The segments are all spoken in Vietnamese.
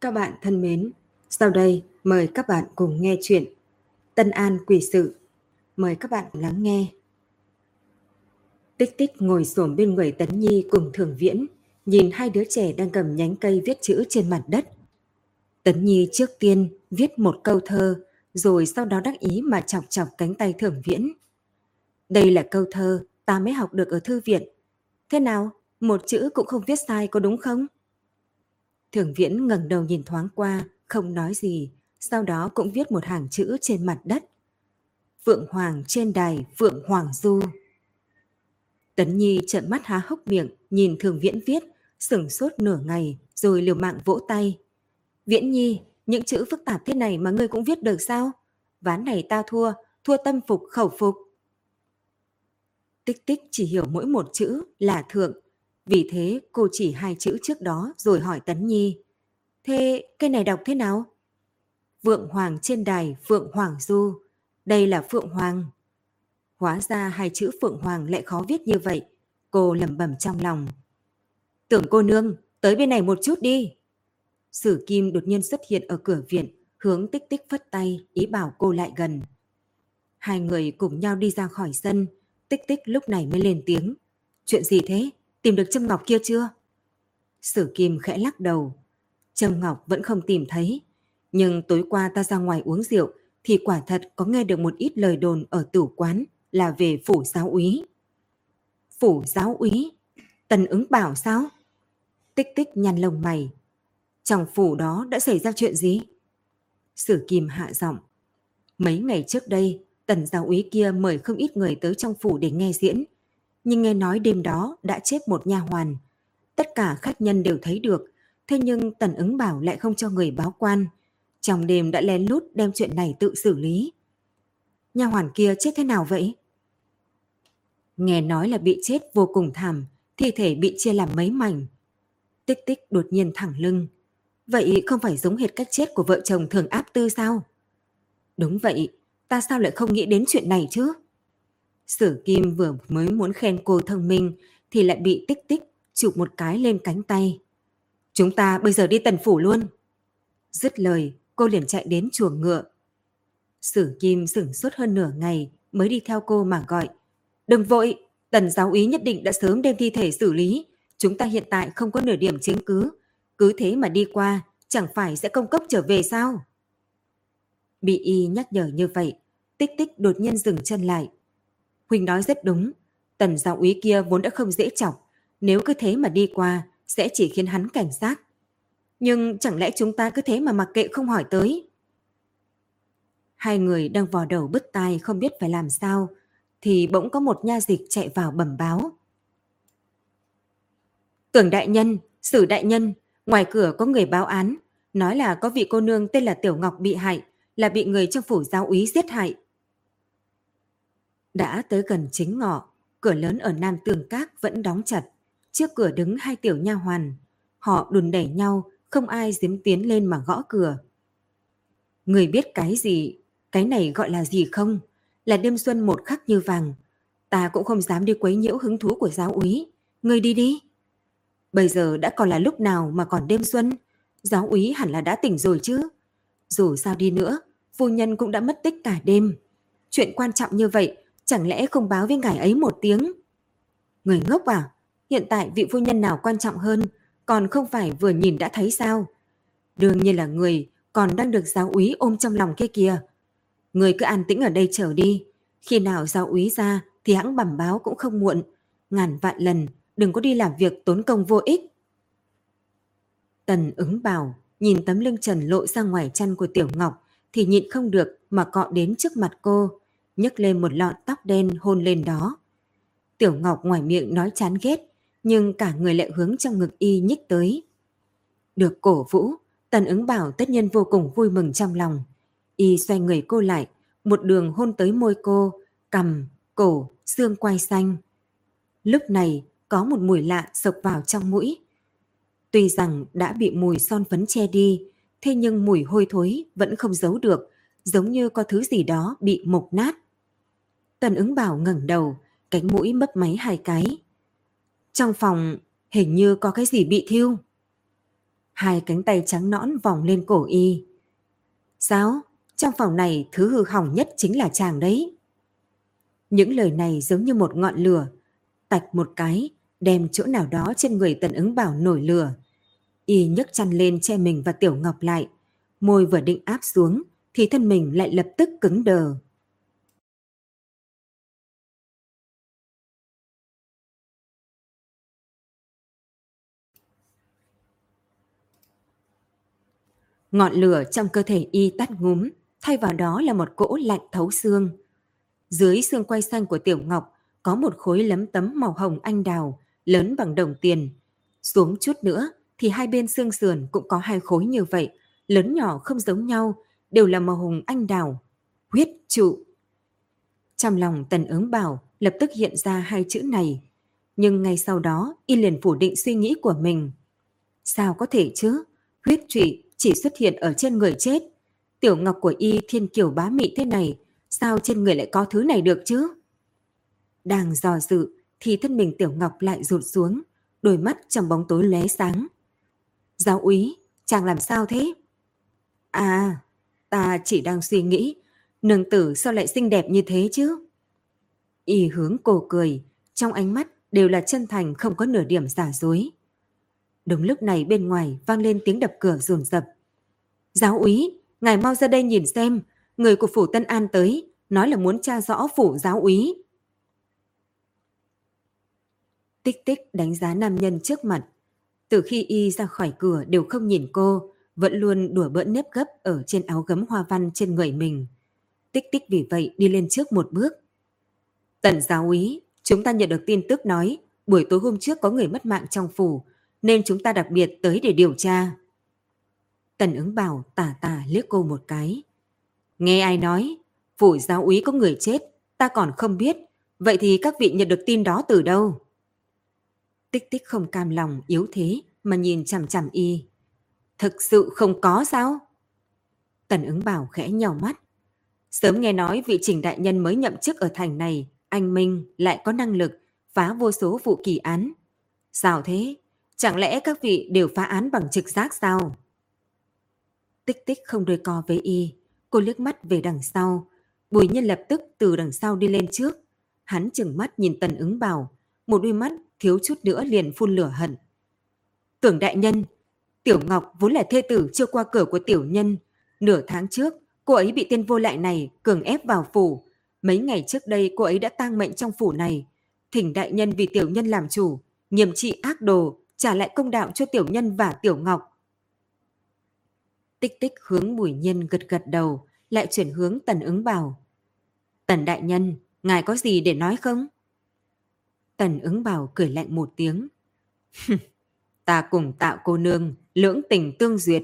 Các bạn thân mến, sau đây mời các bạn cùng nghe chuyện Tân An Quỷ Sự. Mời các bạn lắng nghe. Tích tích ngồi xổm bên người Tấn Nhi cùng Thường Viễn, nhìn hai đứa trẻ đang cầm nhánh cây viết chữ trên mặt đất. Tấn Nhi trước tiên viết một câu thơ, rồi sau đó đắc ý mà chọc chọc cánh tay Thường Viễn. Đây là câu thơ ta mới học được ở thư viện. Thế nào, một chữ cũng không viết sai có đúng không? Thường Viễn ngẩng đầu nhìn thoáng qua, không nói gì, sau đó cũng viết một hàng chữ trên mặt đất. Phượng Hoàng trên đài Phượng Hoàng Du. Tấn Nhi trợn mắt há hốc miệng, nhìn Thường Viễn viết, sửng sốt nửa ngày, rồi liều mạng vỗ tay. Viễn Nhi, những chữ phức tạp thế này mà ngươi cũng viết được sao? Ván này ta thua, thua tâm phục khẩu phục. Tích tích chỉ hiểu mỗi một chữ là thượng, vì thế cô chỉ hai chữ trước đó rồi hỏi Tấn Nhi. Thế cái này đọc thế nào? Vượng Hoàng trên đài Phượng Hoàng Du. Đây là Phượng Hoàng. Hóa ra hai chữ Phượng Hoàng lại khó viết như vậy. Cô lẩm bẩm trong lòng. Tưởng cô nương, tới bên này một chút đi. Sử Kim đột nhiên xuất hiện ở cửa viện, hướng tích tích phất tay, ý bảo cô lại gần. Hai người cùng nhau đi ra khỏi sân, tích tích lúc này mới lên tiếng. Chuyện gì thế? Tìm được Trâm Ngọc kia chưa? Sử Kim khẽ lắc đầu. Trâm Ngọc vẫn không tìm thấy. Nhưng tối qua ta ra ngoài uống rượu thì quả thật có nghe được một ít lời đồn ở tử quán là về phủ giáo úy. Phủ giáo úy? Tần ứng bảo sao? Tích tích nhăn lông mày. Trong phủ đó đã xảy ra chuyện gì? Sử Kim hạ giọng. Mấy ngày trước đây, tần giáo úy kia mời không ít người tới trong phủ để nghe diễn nhưng nghe nói đêm đó đã chết một nha hoàn. Tất cả khách nhân đều thấy được, thế nhưng Tần ứng bảo lại không cho người báo quan. Trong đêm đã lén lút đem chuyện này tự xử lý. Nha hoàn kia chết thế nào vậy? Nghe nói là bị chết vô cùng thảm, thi thể bị chia làm mấy mảnh. Tích tích đột nhiên thẳng lưng. Vậy không phải giống hệt cách chết của vợ chồng thường áp tư sao? Đúng vậy, ta sao lại không nghĩ đến chuyện này chứ? Sử Kim vừa mới muốn khen cô thông minh thì lại bị tích tích chụp một cái lên cánh tay. Chúng ta bây giờ đi tần phủ luôn. Dứt lời, cô liền chạy đến chuồng ngựa. Sử Kim sửng sốt hơn nửa ngày mới đi theo cô mà gọi. Đừng vội, tần giáo ý nhất định đã sớm đem thi thể xử lý. Chúng ta hiện tại không có nửa điểm chứng cứ. Cứ thế mà đi qua, chẳng phải sẽ công cốc trở về sao? Bị y nhắc nhở như vậy, tích tích đột nhiên dừng chân lại. Huynh nói rất đúng, tần giáo úy kia vốn đã không dễ chọc, nếu cứ thế mà đi qua sẽ chỉ khiến hắn cảnh giác. Nhưng chẳng lẽ chúng ta cứ thế mà mặc kệ không hỏi tới? Hai người đang vò đầu bứt tai không biết phải làm sao, thì bỗng có một nha dịch chạy vào bẩm báo. Tưởng đại nhân, sử đại nhân, ngoài cửa có người báo án, nói là có vị cô nương tên là Tiểu Ngọc bị hại, là bị người trong phủ giáo úy giết hại. Đã tới gần chính ngọ, cửa lớn ở Nam Tường Các vẫn đóng chặt. Trước cửa đứng hai tiểu nha hoàn. Họ đùn đẩy nhau, không ai dám tiến lên mà gõ cửa. Người biết cái gì, cái này gọi là gì không? Là đêm xuân một khắc như vàng. Ta cũng không dám đi quấy nhiễu hứng thú của giáo úy. Người đi đi. Bây giờ đã còn là lúc nào mà còn đêm xuân? Giáo úy hẳn là đã tỉnh rồi chứ. Dù sao đi nữa, phu nhân cũng đã mất tích cả đêm. Chuyện quan trọng như vậy Chẳng lẽ không báo với ngài ấy một tiếng? Người ngốc à? Hiện tại vị phu nhân nào quan trọng hơn, còn không phải vừa nhìn đã thấy sao? Đương nhiên là người còn đang được giáo úy ôm trong lòng kia kìa. Người cứ an tĩnh ở đây chờ đi. Khi nào giáo úy ra thì hãng bẩm báo cũng không muộn. Ngàn vạn lần đừng có đi làm việc tốn công vô ích. Tần ứng bảo nhìn tấm lưng trần lộ ra ngoài chăn của Tiểu Ngọc thì nhịn không được mà cọ đến trước mặt cô nhấc lên một lọn tóc đen hôn lên đó. Tiểu Ngọc ngoài miệng nói chán ghét, nhưng cả người lại hướng trong ngực y nhích tới. Được cổ vũ, Tần ứng bảo tất nhiên vô cùng vui mừng trong lòng. Y xoay người cô lại, một đường hôn tới môi cô, cầm, cổ, xương quai xanh. Lúc này có một mùi lạ sộc vào trong mũi. Tuy rằng đã bị mùi son phấn che đi, thế nhưng mùi hôi thối vẫn không giấu được, giống như có thứ gì đó bị mục nát. Tần ứng bảo ngẩng đầu, cánh mũi mấp máy hai cái. Trong phòng hình như có cái gì bị thiêu. Hai cánh tay trắng nõn vòng lên cổ y. Sao? Trong phòng này thứ hư hỏng nhất chính là chàng đấy. Những lời này giống như một ngọn lửa, tạch một cái, đem chỗ nào đó trên người tần ứng bảo nổi lửa. Y nhấc chăn lên che mình và Tiểu Ngọc lại, môi vừa định áp xuống thì thân mình lại lập tức cứng đờ. Ngọn lửa trong cơ thể y tắt ngúm, thay vào đó là một cỗ lạnh thấu xương. Dưới xương quay xanh của Tiểu Ngọc có một khối lấm tấm màu hồng anh đào, lớn bằng đồng tiền. Xuống chút nữa thì hai bên xương sườn cũng có hai khối như vậy, lớn nhỏ không giống nhau, đều là màu hồng anh đào, huyết trụ. Trong lòng tần ứng bảo lập tức hiện ra hai chữ này, nhưng ngay sau đó y liền phủ định suy nghĩ của mình. Sao có thể chứ? Huyết trụy chỉ xuất hiện ở trên người chết. Tiểu ngọc của y thiên kiều bá mị thế này, sao trên người lại có thứ này được chứ? Đang dò dự thì thân mình Tiểu Ngọc lại rụt xuống, đôi mắt trong bóng tối lóe sáng. Giáo úy, chàng làm sao thế? À, ta chỉ đang suy nghĩ, nương tử sao lại xinh đẹp như thế chứ? Y hướng cổ cười, trong ánh mắt đều là chân thành không có nửa điểm giả dối. Đúng lúc này bên ngoài vang lên tiếng đập cửa rồn rập. Giáo úy, ngài mau ra đây nhìn xem, người của phủ Tân An tới, nói là muốn tra rõ phủ giáo úy. Tích tích đánh giá nam nhân trước mặt. Từ khi y ra khỏi cửa đều không nhìn cô, vẫn luôn đùa bỡn nếp gấp ở trên áo gấm hoa văn trên người mình. Tích tích vì vậy đi lên trước một bước. Tần giáo úy, chúng ta nhận được tin tức nói buổi tối hôm trước có người mất mạng trong phủ, nên chúng ta đặc biệt tới để điều tra. Tần ứng bảo tả tả liếc cô một cái. Nghe ai nói, phủ giáo úy có người chết, ta còn không biết, vậy thì các vị nhận được tin đó từ đâu? Tích tích không cam lòng, yếu thế mà nhìn chằm chằm y. Thực sự không có sao? Tần ứng bảo khẽ nhỏ mắt. Sớm nghe nói vị trình đại nhân mới nhậm chức ở thành này, anh Minh lại có năng lực phá vô số vụ kỳ án. Sao thế? Chẳng lẽ các vị đều phá án bằng trực giác sao? Tích tích không đôi co với y, cô liếc mắt về đằng sau. Bùi nhân lập tức từ đằng sau đi lên trước. Hắn chừng mắt nhìn tần ứng bảo, một đôi mắt thiếu chút nữa liền phun lửa hận. Tưởng đại nhân, Tiểu Ngọc vốn là thê tử chưa qua cửa của tiểu nhân. Nửa tháng trước, cô ấy bị tên vô lại này cường ép vào phủ. Mấy ngày trước đây cô ấy đã tang mệnh trong phủ này. Thỉnh đại nhân vì tiểu nhân làm chủ, nghiêm trị ác đồ, trả lại công đạo cho tiểu nhân và tiểu ngọc. Tích tích hướng bùi nhiên gật gật đầu, lại chuyển hướng tần ứng bảo. Tần đại nhân, ngài có gì để nói không? Tần ứng bảo cười lạnh một tiếng. Ta cùng tạo cô nương, lưỡng tình tương duyệt.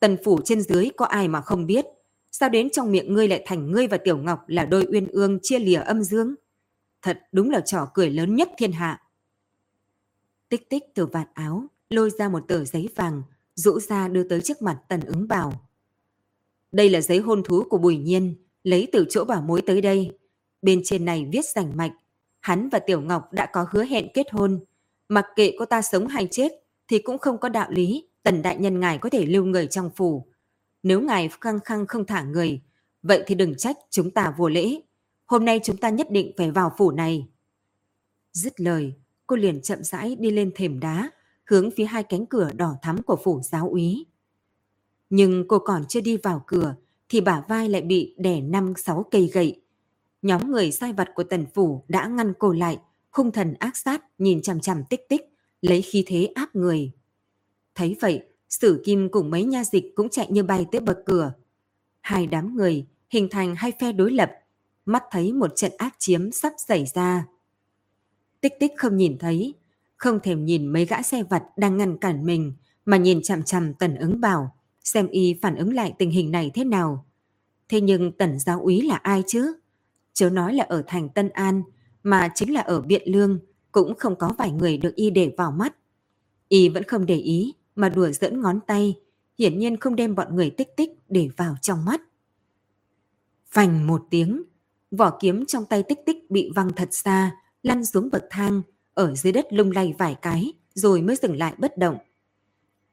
Tần phủ trên dưới có ai mà không biết. Sao đến trong miệng ngươi lại thành ngươi và Tiểu Ngọc là đôi uyên ương chia lìa âm dương? Thật đúng là trò cười lớn nhất thiên hạ. Tích tích từ vạt áo, lôi ra một tờ giấy vàng, rũ ra đưa tới trước mặt tần ứng bảo. Đây là giấy hôn thú của Bùi Nhiên, lấy từ chỗ bảo mối tới đây. Bên trên này viết rành mạch, hắn và Tiểu Ngọc đã có hứa hẹn kết hôn. Mặc kệ cô ta sống hay chết, thì cũng không có đạo lý tần đại nhân ngài có thể lưu người trong phủ. Nếu ngài khăng khăng không thả người, vậy thì đừng trách chúng ta vô lễ. Hôm nay chúng ta nhất định phải vào phủ này. Dứt lời, cô liền chậm rãi đi lên thềm đá, hướng phía hai cánh cửa đỏ thắm của phủ giáo úy. Nhưng cô còn chưa đi vào cửa, thì bả vai lại bị đè năm sáu cây gậy. Nhóm người sai vật của tần phủ đã ngăn cô lại, khung thần ác sát nhìn chằm chằm tích tích, lấy khí thế áp người. Thấy vậy, Sử Kim cùng mấy nha dịch cũng chạy như bay tới bậc cửa. Hai đám người hình thành hai phe đối lập, mắt thấy một trận ác chiếm sắp xảy ra. Tích tích không nhìn thấy, không thèm nhìn mấy gã xe vặt đang ngăn cản mình, mà nhìn chằm chằm tần ứng bảo, xem y phản ứng lại tình hình này thế nào. Thế nhưng tần giáo úy là ai chứ? Chớ nói là ở thành Tân An, mà chính là ở Biện Lương, cũng không có vài người được y để vào mắt. Y vẫn không để ý, mà đùa dẫn ngón tay, hiển nhiên không đem bọn người tích tích để vào trong mắt. Phành một tiếng, vỏ kiếm trong tay tích tích bị văng thật xa, lăn xuống bậc thang, ở dưới đất lung lay vài cái, rồi mới dừng lại bất động.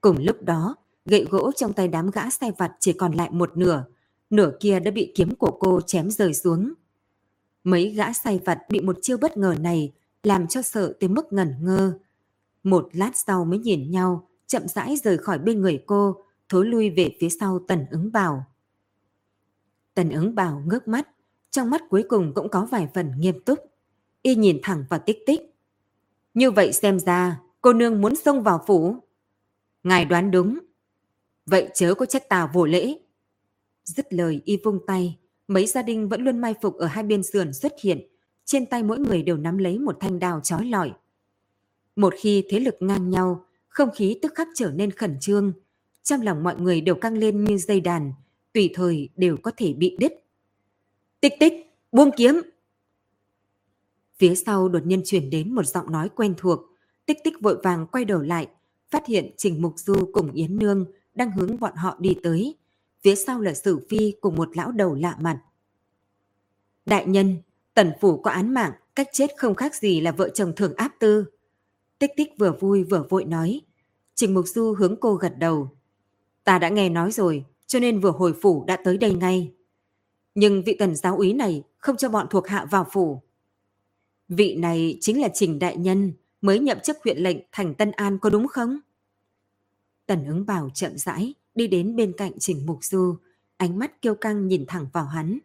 Cùng lúc đó, gậy gỗ trong tay đám gã sai vặt chỉ còn lại một nửa, nửa kia đã bị kiếm của cô chém rơi xuống. Mấy gã sai vặt bị một chiêu bất ngờ này làm cho sợ tới mức ngẩn ngơ. Một lát sau mới nhìn nhau, chậm rãi rời khỏi bên người cô, thối lui về phía sau tần ứng bảo. Tần ứng bảo ngước mắt, trong mắt cuối cùng cũng có vài phần nghiêm túc. Y nhìn thẳng vào tích tích. Như vậy xem ra, cô nương muốn xông vào phủ. Ngài đoán đúng. Vậy chớ có trách tào vô lễ. Dứt lời y vung tay, mấy gia đình vẫn luôn mai phục ở hai bên sườn xuất hiện. Trên tay mỗi người đều nắm lấy một thanh đào trói lọi. Một khi thế lực ngang nhau, không khí tức khắc trở nên khẩn trương. Trong lòng mọi người đều căng lên như dây đàn, tùy thời đều có thể bị đứt. Tích tích, buông kiếm! Phía sau đột nhiên chuyển đến một giọng nói quen thuộc. Tích tích vội vàng quay đầu lại, phát hiện Trình Mục Du cùng Yến Nương đang hướng bọn họ đi tới. Phía sau là Sử Phi cùng một lão đầu lạ mặt. Đại nhân, tần phủ có án mạng, cách chết không khác gì là vợ chồng thường áp tư. Tích tích vừa vui vừa vội nói. Trình Mục Du hướng cô gật đầu. Ta đã nghe nói rồi, cho nên vừa hồi phủ đã tới đây ngay. Nhưng vị tần giáo úy này không cho bọn thuộc hạ vào phủ. Vị này chính là Trình Đại Nhân mới nhậm chức huyện lệnh thành Tân An có đúng không? Tần ứng bảo chậm rãi đi đến bên cạnh Trình Mục Du, ánh mắt kiêu căng nhìn thẳng vào hắn.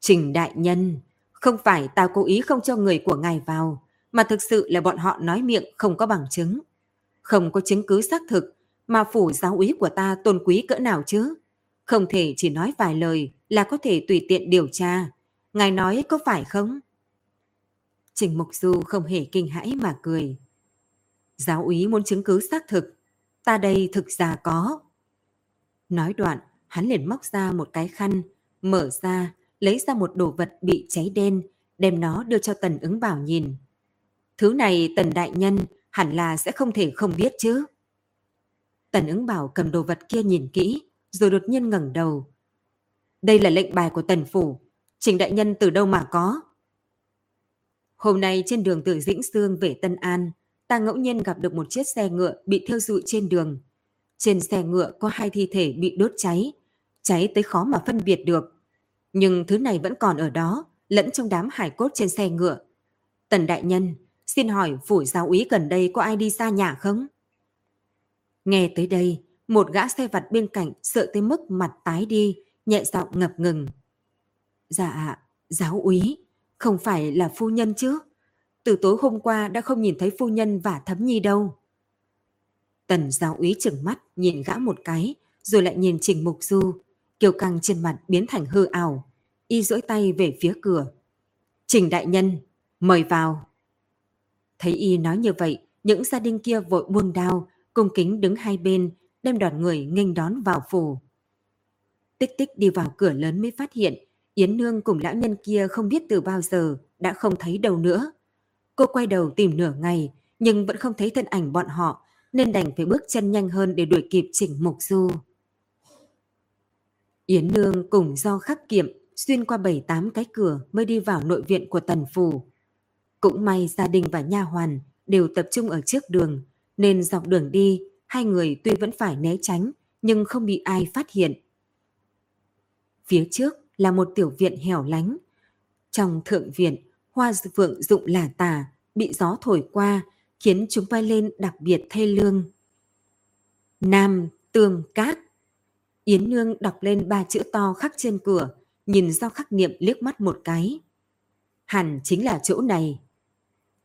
Trình Đại Nhân, không phải ta cố ý không cho người của ngài vào, mà thực sự là bọn họ nói miệng không có bằng chứng. Không có chứng cứ xác thực, mà phủ giáo úy của ta tôn quý cỡ nào chứ? Không thể chỉ nói vài lời là có thể tùy tiện điều tra. Ngài nói có phải không? Trình Mục Du không hề kinh hãi mà cười. Giáo úy muốn chứng cứ xác thực, ta đây thực ra có. Nói đoạn, hắn liền móc ra một cái khăn, mở ra, lấy ra một đồ vật bị cháy đen, đem nó đưa cho Tần ứng bảo nhìn. Thứ này Tần Đại Nhân hẳn là sẽ không thể không biết chứ. Tần ứng bảo cầm đồ vật kia nhìn kỹ, rồi đột nhiên ngẩng đầu. Đây là lệnh bài của Tần Phủ, Trình Đại Nhân từ đâu mà có? Hôm nay trên đường từ Dĩnh Sương về Tân An, ta ngẫu nhiên gặp được một chiếc xe ngựa bị thiêu rụi trên đường. Trên xe ngựa có hai thi thể bị đốt cháy, cháy tới khó mà phân biệt được. Nhưng thứ này vẫn còn ở đó, lẫn trong đám hải cốt trên xe ngựa. Tần Đại Nhân, xin hỏi phủ giáo úy gần đây có ai đi xa nhà không? Nghe tới đây, một gã xe vặt bên cạnh sợ tới mức mặt tái đi, nhẹ giọng ngập ngừng. Dạ, giáo úy, không phải là phu nhân chứ? Từ tối hôm qua đã không nhìn thấy phu nhân và thấm nhi đâu. Tần giáo úy chừng mắt nhìn gã một cái, rồi lại nhìn Trình Mục Du, kiều căng trên mặt biến thành hư ảo. Y duỗi tay về phía cửa. Trình đại nhân, mời vào. Thấy Y nói như vậy, những gia đình kia vội buông đao, cung kính đứng hai bên, đem đoàn người nghênh đón vào phủ. Tích tích đi vào cửa lớn mới phát hiện Yến Nương cùng lão nhân kia không biết từ bao giờ, đã không thấy đâu nữa. Cô quay đầu tìm nửa ngày, nhưng vẫn không thấy thân ảnh bọn họ, nên đành phải bước chân nhanh hơn để đuổi kịp chỉnh mục du. Yến Nương cùng do khắc kiệm xuyên qua bảy tám cái cửa mới đi vào nội viện của tần phủ. Cũng may gia đình và nha hoàn đều tập trung ở trước đường, nên dọc đường đi, hai người tuy vẫn phải né tránh, nhưng không bị ai phát hiện. Phía trước là một tiểu viện hẻo lánh. Trong thượng viện, hoa vượng dụng là tà, bị gió thổi qua, khiến chúng bay lên đặc biệt thê lương. Nam Tương Cát Yến Nương đọc lên ba chữ to khắc trên cửa, nhìn do khắc niệm liếc mắt một cái. Hẳn chính là chỗ này.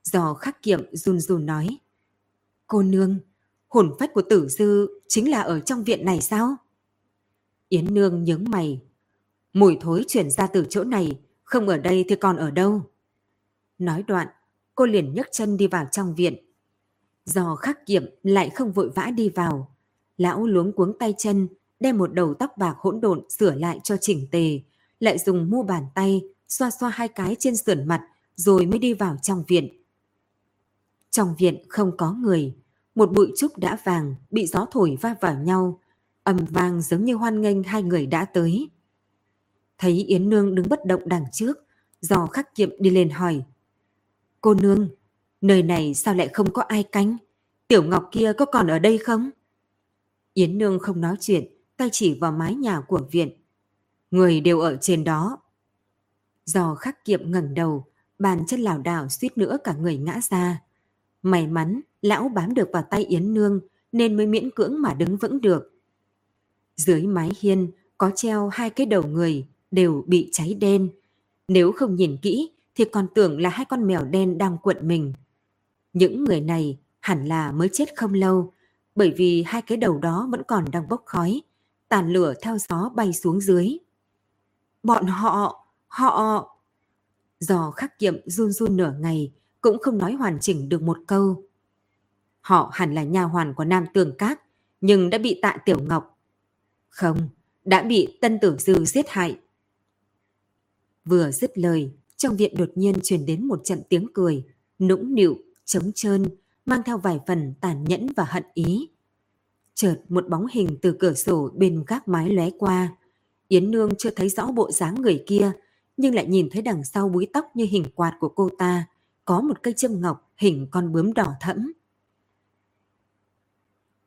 Do khắc kiệm run run nói. Cô nương, hồn phách của tử dư chính là ở trong viện này sao? Yến Nương nhướng mày, Mùi thối chuyển ra từ chỗ này, không ở đây thì còn ở đâu. Nói đoạn, cô liền nhấc chân đi vào trong viện. Do khắc kiệm lại không vội vã đi vào. Lão luống cuống tay chân, đem một đầu tóc bạc hỗn độn sửa lại cho chỉnh tề, lại dùng mu bàn tay xoa xoa hai cái trên sườn mặt rồi mới đi vào trong viện. Trong viện không có người, một bụi trúc đã vàng bị gió thổi va vào nhau, ầm vang giống như hoan nghênh hai người đã tới. Thấy Yến Nương đứng bất động đằng trước, dò khắc kiệm đi lên hỏi. Cô Nương, nơi này sao lại không có ai canh? Tiểu Ngọc kia có còn ở đây không? Yến Nương không nói chuyện, tay chỉ vào mái nhà của viện. Người đều ở trên đó. Do khắc kiệm ngẩng đầu, bàn chân lảo đảo suýt nữa cả người ngã ra. May mắn, lão bám được vào tay Yến Nương nên mới miễn cưỡng mà đứng vững được. Dưới mái hiên có treo hai cái đầu người đều bị cháy đen. Nếu không nhìn kỹ thì còn tưởng là hai con mèo đen đang cuộn mình. Những người này hẳn là mới chết không lâu, bởi vì hai cái đầu đó vẫn còn đang bốc khói, tàn lửa theo gió bay xuống dưới. Bọn họ, họ... Giò khắc kiệm run run nửa ngày, cũng không nói hoàn chỉnh được một câu. Họ hẳn là nha hoàn của Nam Tường Các, nhưng đã bị tạ Tiểu Ngọc. Không, đã bị Tân Tử Dư giết hại. Vừa dứt lời, trong viện đột nhiên truyền đến một trận tiếng cười, nũng nịu, trống trơn, mang theo vài phần tàn nhẫn và hận ý. Chợt một bóng hình từ cửa sổ bên gác mái lóe qua. Yến Nương chưa thấy rõ bộ dáng người kia, nhưng lại nhìn thấy đằng sau búi tóc như hình quạt của cô ta, có một cây châm ngọc hình con bướm đỏ thẫm.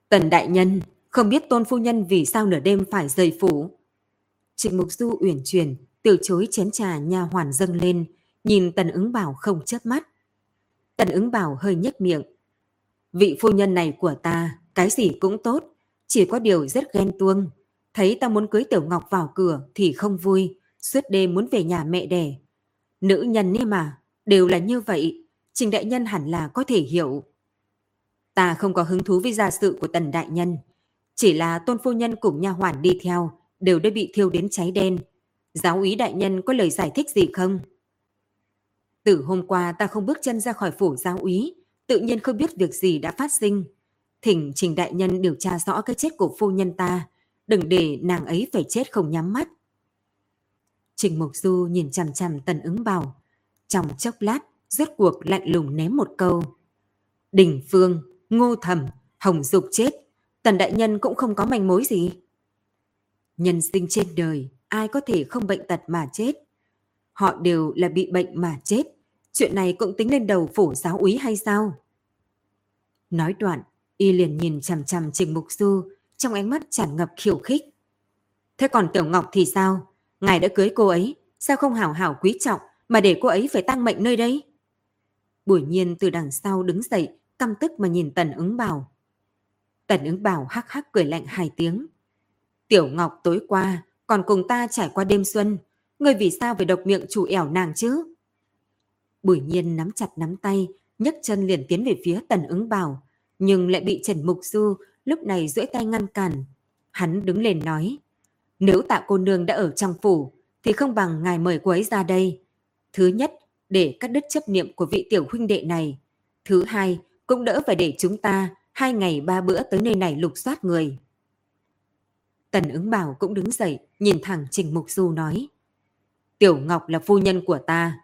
Tần đại nhân, không biết tôn phu nhân vì sao nửa đêm phải rời phủ. Trịnh Mục Du uyển chuyển, từ chối chén trà nha hoàn dâng lên, nhìn Tần ứng bảo không chớp mắt. Tần ứng bảo hơi nhếch miệng. Vị phu nhân này của ta, cái gì cũng tốt, chỉ có điều rất ghen tuông. Thấy ta muốn cưới Tiểu Ngọc vào cửa thì không vui, suốt đêm muốn về nhà mẹ đẻ. Nữ nhân ấy mà, đều là như vậy, Trình Đại Nhân hẳn là có thể hiểu. Ta không có hứng thú với gia sự của Tần Đại Nhân, chỉ là tôn phu nhân cùng nha hoàn đi theo, đều đã bị thiêu đến cháy đen. Giáo úy đại nhân có lời giải thích gì không? Từ hôm qua ta không bước chân ra khỏi phủ giáo úy, tự nhiên không biết việc gì đã phát sinh. Thỉnh trình đại nhân điều tra rõ cái chết của phu nhân ta, đừng để nàng ấy phải chết không nhắm mắt. Trình Mục Du nhìn chằm chằm tần ứng bảo. Trong chốc lát, rốt cuộc lạnh lùng ném một câu. Đình Phương, Ngô Thẩm, Hồng Dục chết, tần đại nhân cũng không có manh mối gì. Nhân sinh trên đời, ai có thể không bệnh tật mà chết. Họ đều là bị bệnh mà chết. Chuyện này cũng tính lên đầu phủ giáo úy hay sao? Nói đoạn, y liền nhìn chằm chằm Trình Mục Du, trong ánh mắt tràn ngập khiêu khích. Thế còn Tiểu Ngọc thì sao? Ngài đã cưới cô ấy, sao không hảo hảo quý trọng mà để cô ấy phải tăng mệnh nơi đây? Bùi nhiên từ đằng sau đứng dậy, căm tức mà nhìn Tần ứng bảo. Tần ứng bảo hắc hắc cười lạnh hai tiếng. Tiểu Ngọc tối qua còn cùng ta trải qua đêm xuân, ngươi vì sao phải độc miệng chủ ẻo nàng chứ? Bùi nhiên nắm chặt nắm tay, nhấc chân liền tiến về phía tần ứng bảo, nhưng lại bị Trần Mục Du lúc này duỗi tay ngăn cản. Hắn đứng lên nói, nếu tạ cô nương đã ở trong phủ, thì không bằng ngài mời cô ấy ra đây. Thứ nhất, để cắt đứt chấp niệm của vị tiểu huynh đệ này. Thứ hai, cũng đỡ phải để chúng ta hai ngày ba bữa tới nơi này lục soát người. Tần ứng bảo cũng đứng dậy, nhìn thẳng Trình Mục Du nói. Tiểu Ngọc là phu nhân của ta.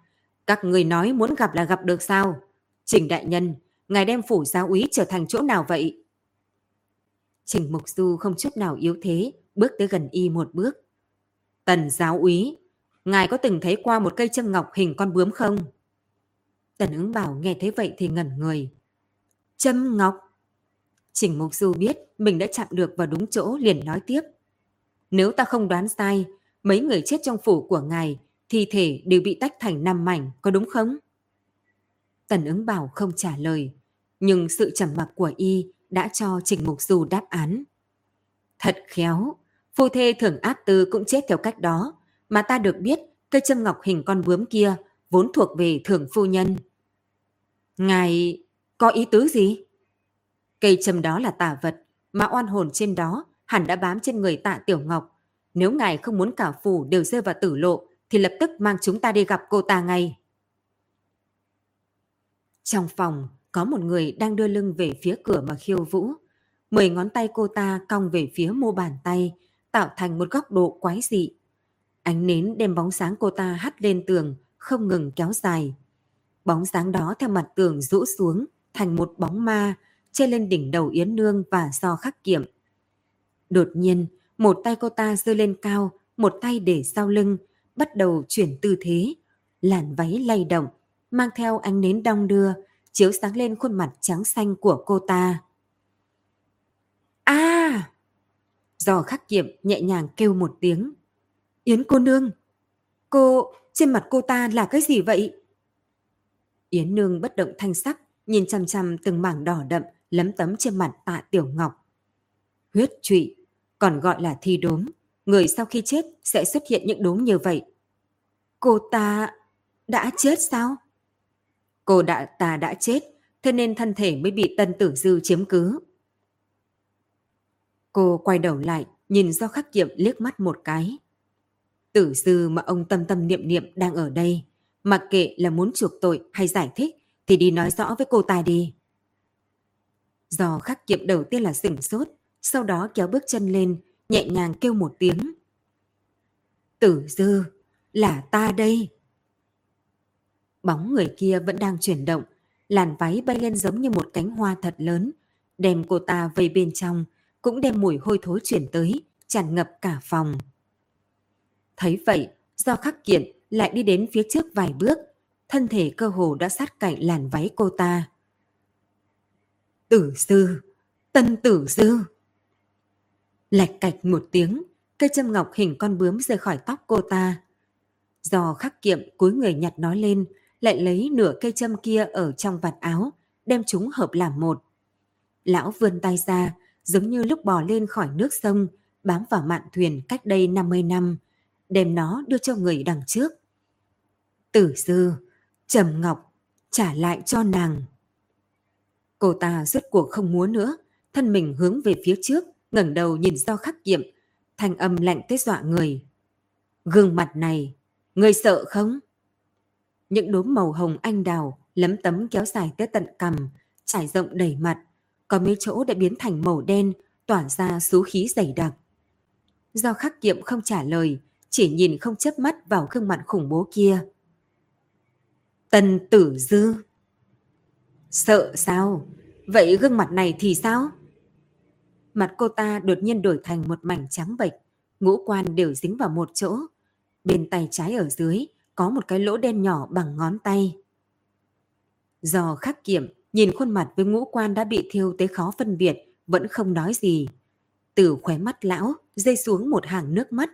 Các người nói muốn gặp là gặp được sao? Trình đại nhân, ngài đem phủ giáo úy trở thành chỗ nào vậy? Trình Mục Du không chút nào yếu thế, bước tới gần y một bước. Tần giáo úy, ngài có từng thấy qua một cây châm ngọc hình con bướm không? Tần ứng bảo nghe thấy vậy thì ngẩn người. Châm ngọc? Trình Mục Du biết mình đã chạm được vào đúng chỗ liền nói tiếp. Nếu ta không đoán sai, mấy người chết trong phủ của ngài, thi thể đều bị tách thành năm mảnh, có đúng không? Tần ứng bảo không trả lời, nhưng sự trầm mặc của y đã cho Trình Mục Du đáp án. Thật khéo, phu thê thường áp tư cũng chết theo cách đó, mà ta được biết cây châm ngọc hình con bướm kia vốn thuộc về thường phu nhân. Ngài có ý tứ gì? Cây châm đó là tà vật, mà oan hồn trên đó hẳn đã bám trên người tạ Tiểu Ngọc. Nếu ngài không muốn cả phủ đều rơi vào tử lộ, thì lập tức mang chúng ta đi gặp cô ta ngay. Trong phòng, có một người đang đưa lưng về phía cửa mà khiêu vũ. Mười ngón tay cô ta cong về phía mô bàn tay, tạo thành một góc độ quái dị. Ánh nến đem bóng sáng cô ta hắt lên tường, không ngừng kéo dài. Bóng sáng đó theo mặt tường rũ xuống, thành một bóng ma, che lên đỉnh đầu Yến Nương và do khắc kiệm. Đột nhiên, một tay cô ta giơ lên cao, một tay để sau lưng, bắt đầu chuyển tư thế. Làn váy lay động, mang theo ánh nến đong đưa, chiếu sáng lên khuôn mặt trắng xanh của cô ta. a Do khắc kiệm nhẹ nhàng kêu một tiếng. Yến cô nương! Cô, trên mặt cô ta là cái gì vậy? Yến nương bất động thanh sắc, nhìn chăm chăm từng mảng đỏ đậm lấm tấm trên mặt tạ tiểu ngọc. Huyết trụy, còn gọi là thi đốm. Người sau khi chết sẽ xuất hiện những đốm như vậy. Cô ta đã chết sao? Cô đã ta đã chết, thế nên thân thể mới bị tân tử dư chiếm cứ. Cô quay đầu lại, nhìn do khắc kiệm liếc mắt một cái. Tử dư mà ông tâm tâm niệm niệm đang ở đây, mặc kệ là muốn chuộc tội hay giải thích thì đi nói rõ với cô ta đi. Do khắc kiệm đầu tiên là sửng sốt, sau đó kéo bước chân lên, nhẹ nhàng kêu một tiếng. Tử dư, là ta đây. Bóng người kia vẫn đang chuyển động, làn váy bay lên giống như một cánh hoa thật lớn, đem cô ta vây bên trong, cũng đem mùi hôi thối chuyển tới, tràn ngập cả phòng. Thấy vậy, do khắc kiện lại đi đến phía trước vài bước, thân thể cơ hồ đã sát cạnh làn váy cô ta. Tử sư, tân tử sư. Lạch cạch một tiếng, cây châm ngọc hình con bướm rơi khỏi tóc cô ta. Do khắc kiệm cúi người nhặt nó lên, lại lấy nửa cây châm kia ở trong vạt áo, đem chúng hợp làm một. Lão vươn tay ra, giống như lúc bò lên khỏi nước sông, bám vào mạn thuyền cách đây 50 năm, đem nó đưa cho người đằng trước. Tử dư, trầm ngọc, trả lại cho nàng. Cô ta rốt cuộc không muốn nữa, thân mình hướng về phía trước, ngẩng đầu nhìn do khắc kiệm, thanh âm lạnh tới dọa người. Gương mặt này, người sợ không? Những đốm màu hồng anh đào lấm tấm kéo dài tới tận cằm, trải rộng đầy mặt, có mấy chỗ đã biến thành màu đen, tỏa ra số khí dày đặc. Do khắc kiệm không trả lời, chỉ nhìn không chớp mắt vào gương mặt khủng bố kia. Tần tử dư. Sợ sao? Vậy gương mặt này thì sao? Mặt cô ta đột nhiên đổi thành một mảnh trắng bệch, ngũ quan đều dính vào một chỗ. Bên tay trái ở dưới có một cái lỗ đen nhỏ bằng ngón tay. Do khắc kiểm, nhìn khuôn mặt với ngũ quan đã bị thiêu tới khó phân biệt, vẫn không nói gì. Từ khóe mắt lão, rơi xuống một hàng nước mắt.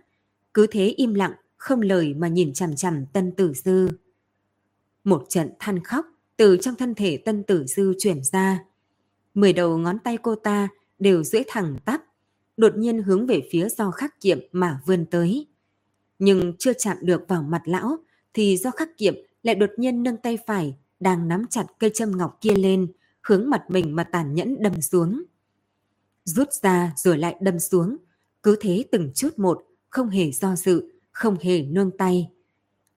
Cứ thế im lặng, không lời mà nhìn chằm chằm tân tử dư. Một trận than khóc từ trong thân thể tân tử dư chuyển ra. Mười đầu ngón tay cô ta đều duỗi thẳng tắp, đột nhiên hướng về phía do khắc kiệm mà vươn tới. Nhưng chưa chạm được vào mặt lão, thì do khắc kiệm lại đột nhiên nâng tay phải, đang nắm chặt cây châm ngọc kia lên, hướng mặt mình mà tàn nhẫn đâm xuống. Rút ra rồi lại đâm xuống, cứ thế từng chút một, không hề do dự, không hề nương tay.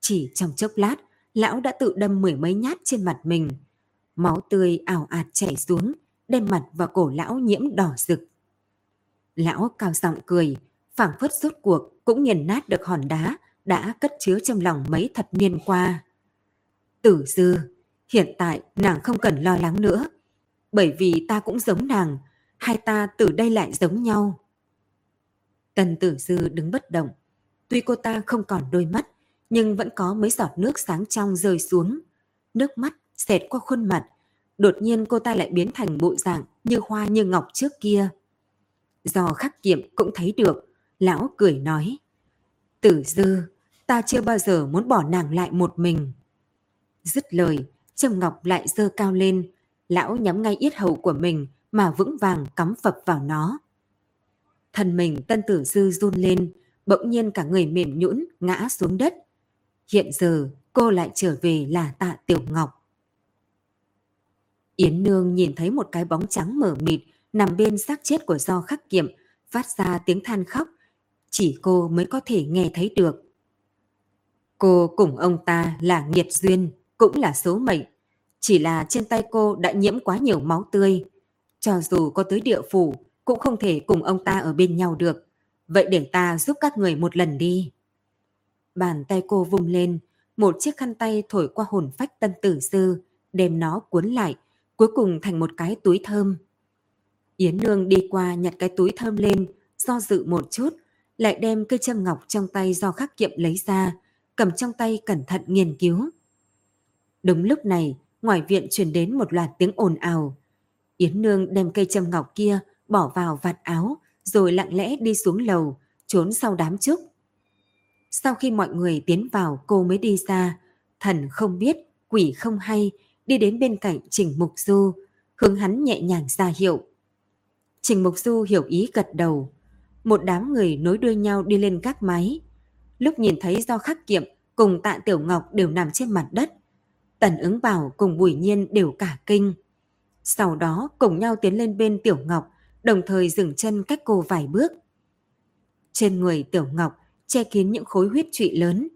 Chỉ trong chốc lát, lão đã tự đâm mười mấy nhát trên mặt mình. Máu tươi ảo ạt chảy xuống, đem mặt và cổ lão nhiễm đỏ rực. Lão cao giọng cười, phảng phất rốt cuộc cũng nghiền nát được hòn đá đã cất chứa trong lòng mấy thập niên qua. Tử dư, hiện tại nàng không cần lo lắng nữa, bởi vì ta cũng giống nàng, hai ta từ đây lại giống nhau. Tần tử dư đứng bất động, tuy cô ta không còn đôi mắt, nhưng vẫn có mấy giọt nước sáng trong rơi xuống. Nước mắt xẹt qua khuôn mặt, đột nhiên cô ta lại biến thành bộ dạng như hoa như ngọc trước kia. Do khắc kiệm cũng thấy được, lão cười nói. Tử dư, ta chưa bao giờ muốn bỏ nàng lại một mình. Dứt lời, Trầm Ngọc lại dơ cao lên, lão nhắm ngay yết hầu của mình mà vững vàng cắm phập vào nó. Thân mình tân tử dư run lên, bỗng nhiên cả người mềm nhũn ngã xuống đất. Hiện giờ cô lại trở về là tạ Tiểu Ngọc. Yến Nương nhìn thấy một cái bóng trắng mở mịt nằm bên xác chết của do khắc kiệm, phát ra tiếng than khóc. Chỉ cô mới có thể nghe thấy được. Cô cùng ông ta là nghiệt duyên, cũng là số mệnh. Chỉ là trên tay cô đã nhiễm quá nhiều máu tươi. Cho dù có tới địa phủ, cũng không thể cùng ông ta ở bên nhau được. Vậy để ta giúp các người một lần đi. Bàn tay cô vung lên, một chiếc khăn tay thổi qua hồn phách tân tử sư, đem nó cuốn lại, cuối cùng thành một cái túi thơm. Yến Nương đi qua nhặt cái túi thơm lên, do dự một chút, lại đem cây châm ngọc trong tay do khắc kiệm lấy ra, cầm trong tay cẩn thận nghiên cứu. Đúng lúc này, ngoài viện truyền đến một loạt tiếng ồn ào. Yến Nương đem cây châm ngọc kia bỏ vào vạt áo, rồi lặng lẽ đi xuống lầu, trốn sau đám trúc. Sau khi mọi người tiến vào cô mới đi ra, thần không biết, quỷ không hay, đi đến bên cạnh Trình Mục Du, hướng hắn nhẹ nhàng ra hiệu. Trình Mục Du hiểu ý gật đầu. Một đám người nối đuôi nhau đi lên các máy. Lúc nhìn thấy do khắc kiệm cùng tạ Tiểu Ngọc đều nằm trên mặt đất. Tần ứng bảo cùng Bùi Nhiên đều cả kinh. Sau đó cùng nhau tiến lên bên Tiểu Ngọc, đồng thời dừng chân cách cô vài bước. Trên người Tiểu Ngọc che kín những khối huyết trụy lớn,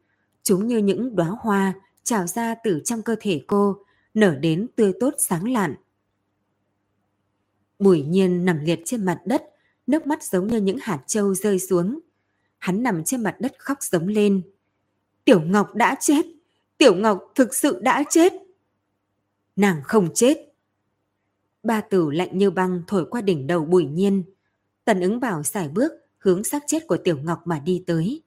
chúng như những đóa hoa trào ra từ trong cơ thể cô, nở đến tươi tốt sáng lạn. Bùi nhiên nằm liệt trên mặt đất, nước mắt giống như những hạt trâu rơi xuống. Hắn nằm trên mặt đất khóc giống lên. Tiểu Ngọc đã chết! Tiểu Ngọc thực sự đã chết! Nàng không chết! Ba tử lạnh như băng thổi qua đỉnh đầu bùi nhiên. Tần ứng bảo xài bước hướng xác chết của Tiểu Ngọc mà đi tới.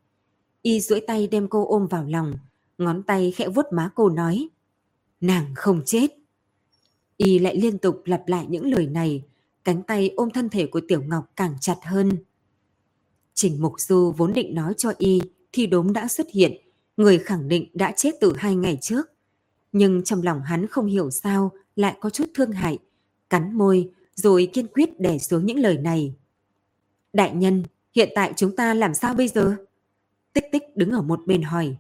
Y duỗi tay đem cô ôm vào lòng, ngón tay khẽ vuốt má cô nói. Nàng không chết. Y lại liên tục lặp lại những lời này, cánh tay ôm thân thể của Tiểu Ngọc càng chặt hơn. Trình Mục Du vốn định nói cho Y thì đốm đã xuất hiện, người khẳng định đã chết từ hai ngày trước. Nhưng trong lòng hắn không hiểu sao lại có chút thương hại, cắn môi rồi kiên quyết để xuống những lời này. Đại nhân, hiện tại chúng ta làm sao bây giờ? Tích tích đứng ở một bên hỏi.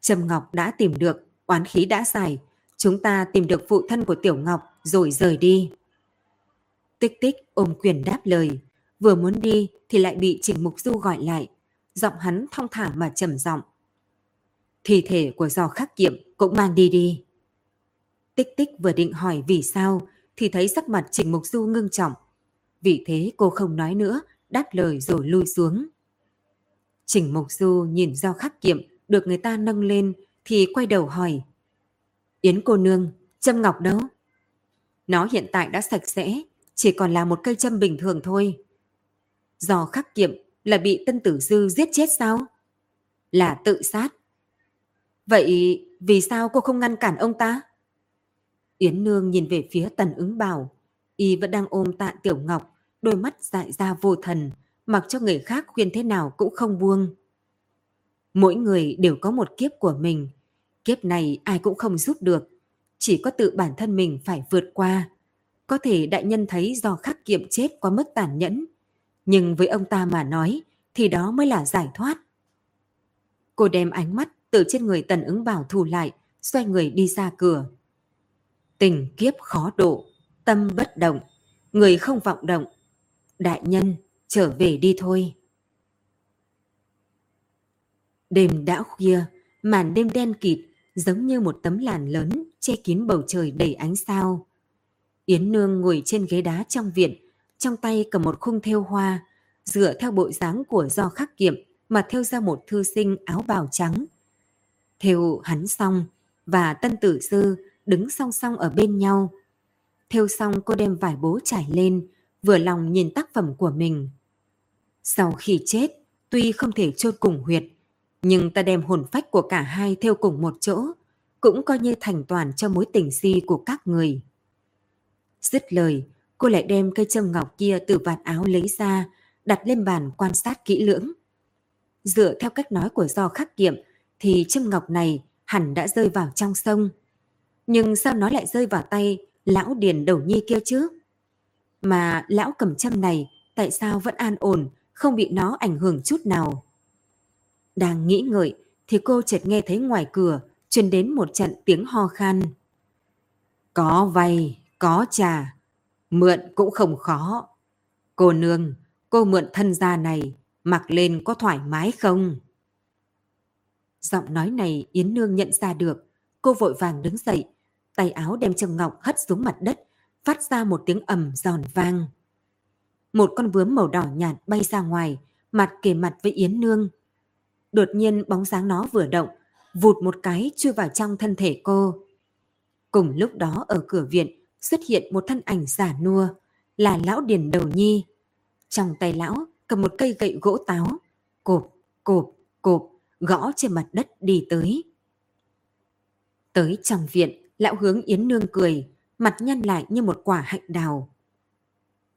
Trầm Ngọc đã tìm được, oán khí đã giải. Chúng ta tìm được phụ thân của Tiểu Ngọc rồi rời đi. Tích tích ôm quyền đáp lời. Vừa muốn đi thì lại bị Trình Mục Du gọi lại. Giọng hắn thong thả mà trầm giọng. Thi thể của giò khắc kiệm cũng mang đi đi. Tích tích vừa định hỏi vì sao thì thấy sắc mặt Trình Mục Du ngưng trọng. Vì thế cô không nói nữa, đáp lời rồi lui xuống. Trình Mộc Du nhìn dao khắc kiệm được người ta nâng lên thì quay đầu hỏi. Yến cô nương, châm ngọc đâu? Nó hiện tại đã sạch sẽ, chỉ còn là một cây châm bình thường thôi. Do khắc kiệm là bị Tân Tử Dư giết chết sao? Là tự sát. Vậy vì sao cô không ngăn cản ông ta? Yến Nương nhìn về phía Tần ứng bảo. Y vẫn đang ôm tạ Tiểu Ngọc, đôi mắt dại ra vô thần, mặc cho người khác khuyên thế nào cũng không buông. Mỗi người đều có một kiếp của mình. Kiếp này ai cũng không giúp được. Chỉ có tự bản thân mình phải vượt qua. Có thể đại nhân thấy do khắc kiệm chết quá mức tàn nhẫn. Nhưng với ông ta mà nói thì đó mới là giải thoát. Cô đem ánh mắt từ trên người tần ứng bảo thu lại, xoay người đi ra cửa. Tình kiếp khó độ, tâm bất động, người không vọng động. Đại nhân, trở về đi thôi. Đêm đã khuya, màn đêm đen kịt giống như một tấm làn lớn che kín bầu trời đầy ánh sao. Yến Nương ngồi trên ghế đá trong viện, trong tay cầm một khung thêu hoa, dựa theo bộ dáng của do khắc kiệm mà thêu ra một thư sinh áo bào trắng. Thêu hắn xong và tân tử sư đứng song song ở bên nhau. Thêu xong cô đem vải bố trải lên, vừa lòng nhìn tác phẩm của mình. Sau khi chết, tuy không thể chôn cùng huyệt, nhưng ta đem hồn phách của cả hai theo cùng một chỗ, cũng coi như thành toàn cho mối tình si của các người. Dứt lời, cô lại đem cây châm ngọc kia từ vạt áo lấy ra, đặt lên bàn quan sát kỹ lưỡng. Dựa theo cách nói của do khắc kiệm, thì châm ngọc này hẳn đã rơi vào trong sông. Nhưng sao nó lại rơi vào tay lão điền đầu nhi kia chứ? Mà lão cầm châm này tại sao vẫn an ổn, không bị nó ảnh hưởng chút nào? Đang nghĩ ngợi thì cô chợt nghe thấy ngoài cửa truyền đến một trận tiếng ho khan. Có vay, có trả, mượn cũng không khó. Cô nương, cô mượn thân gia này, mặc lên có thoải mái không? Giọng nói này Yến Nương nhận ra được, cô vội vàng đứng dậy, tay áo đem châm ngọc hất xuống mặt đất, phát ra một tiếng ầm giòn vang. Một con bướm màu đỏ nhạt bay ra ngoài, mặt kề mặt với Yến Nương. Đột nhiên bóng dáng nó vừa động, vụt một cái chui vào trong thân thể cô. Cùng lúc đó ở cửa viện xuất hiện một thân ảnh giả nua, là lão Điền Đầu Nhi. Trong tay lão cầm một cây gậy gỗ táo, cộp, cộp, cộp, gõ trên mặt đất đi tới. Tới trong viện, lão hướng Yến Nương cười, mặt nhăn lại như một quả hạnh đào.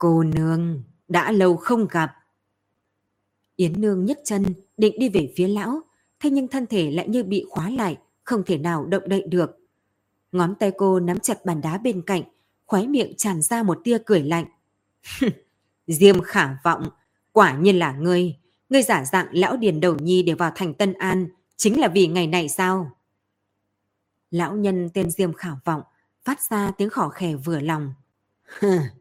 Cô nương, đã lâu không gặp. Yến Nương nhấc chân, định đi về phía lão, thế nhưng thân thể lại như bị khóa lại, không thể nào động đậy được. Ngón tay cô nắm chặt bàn đá bên cạnh, khóe miệng tràn ra một tia cười lạnh. Diêm khả vọng, quả nhiên là ngươi. Ngươi giả dạng lão điền đầu nhi để vào thành Tân An, chính là vì ngày này sao? Lão nhân tên Diêm khả vọng, phát ra tiếng khỏ khè vừa lòng.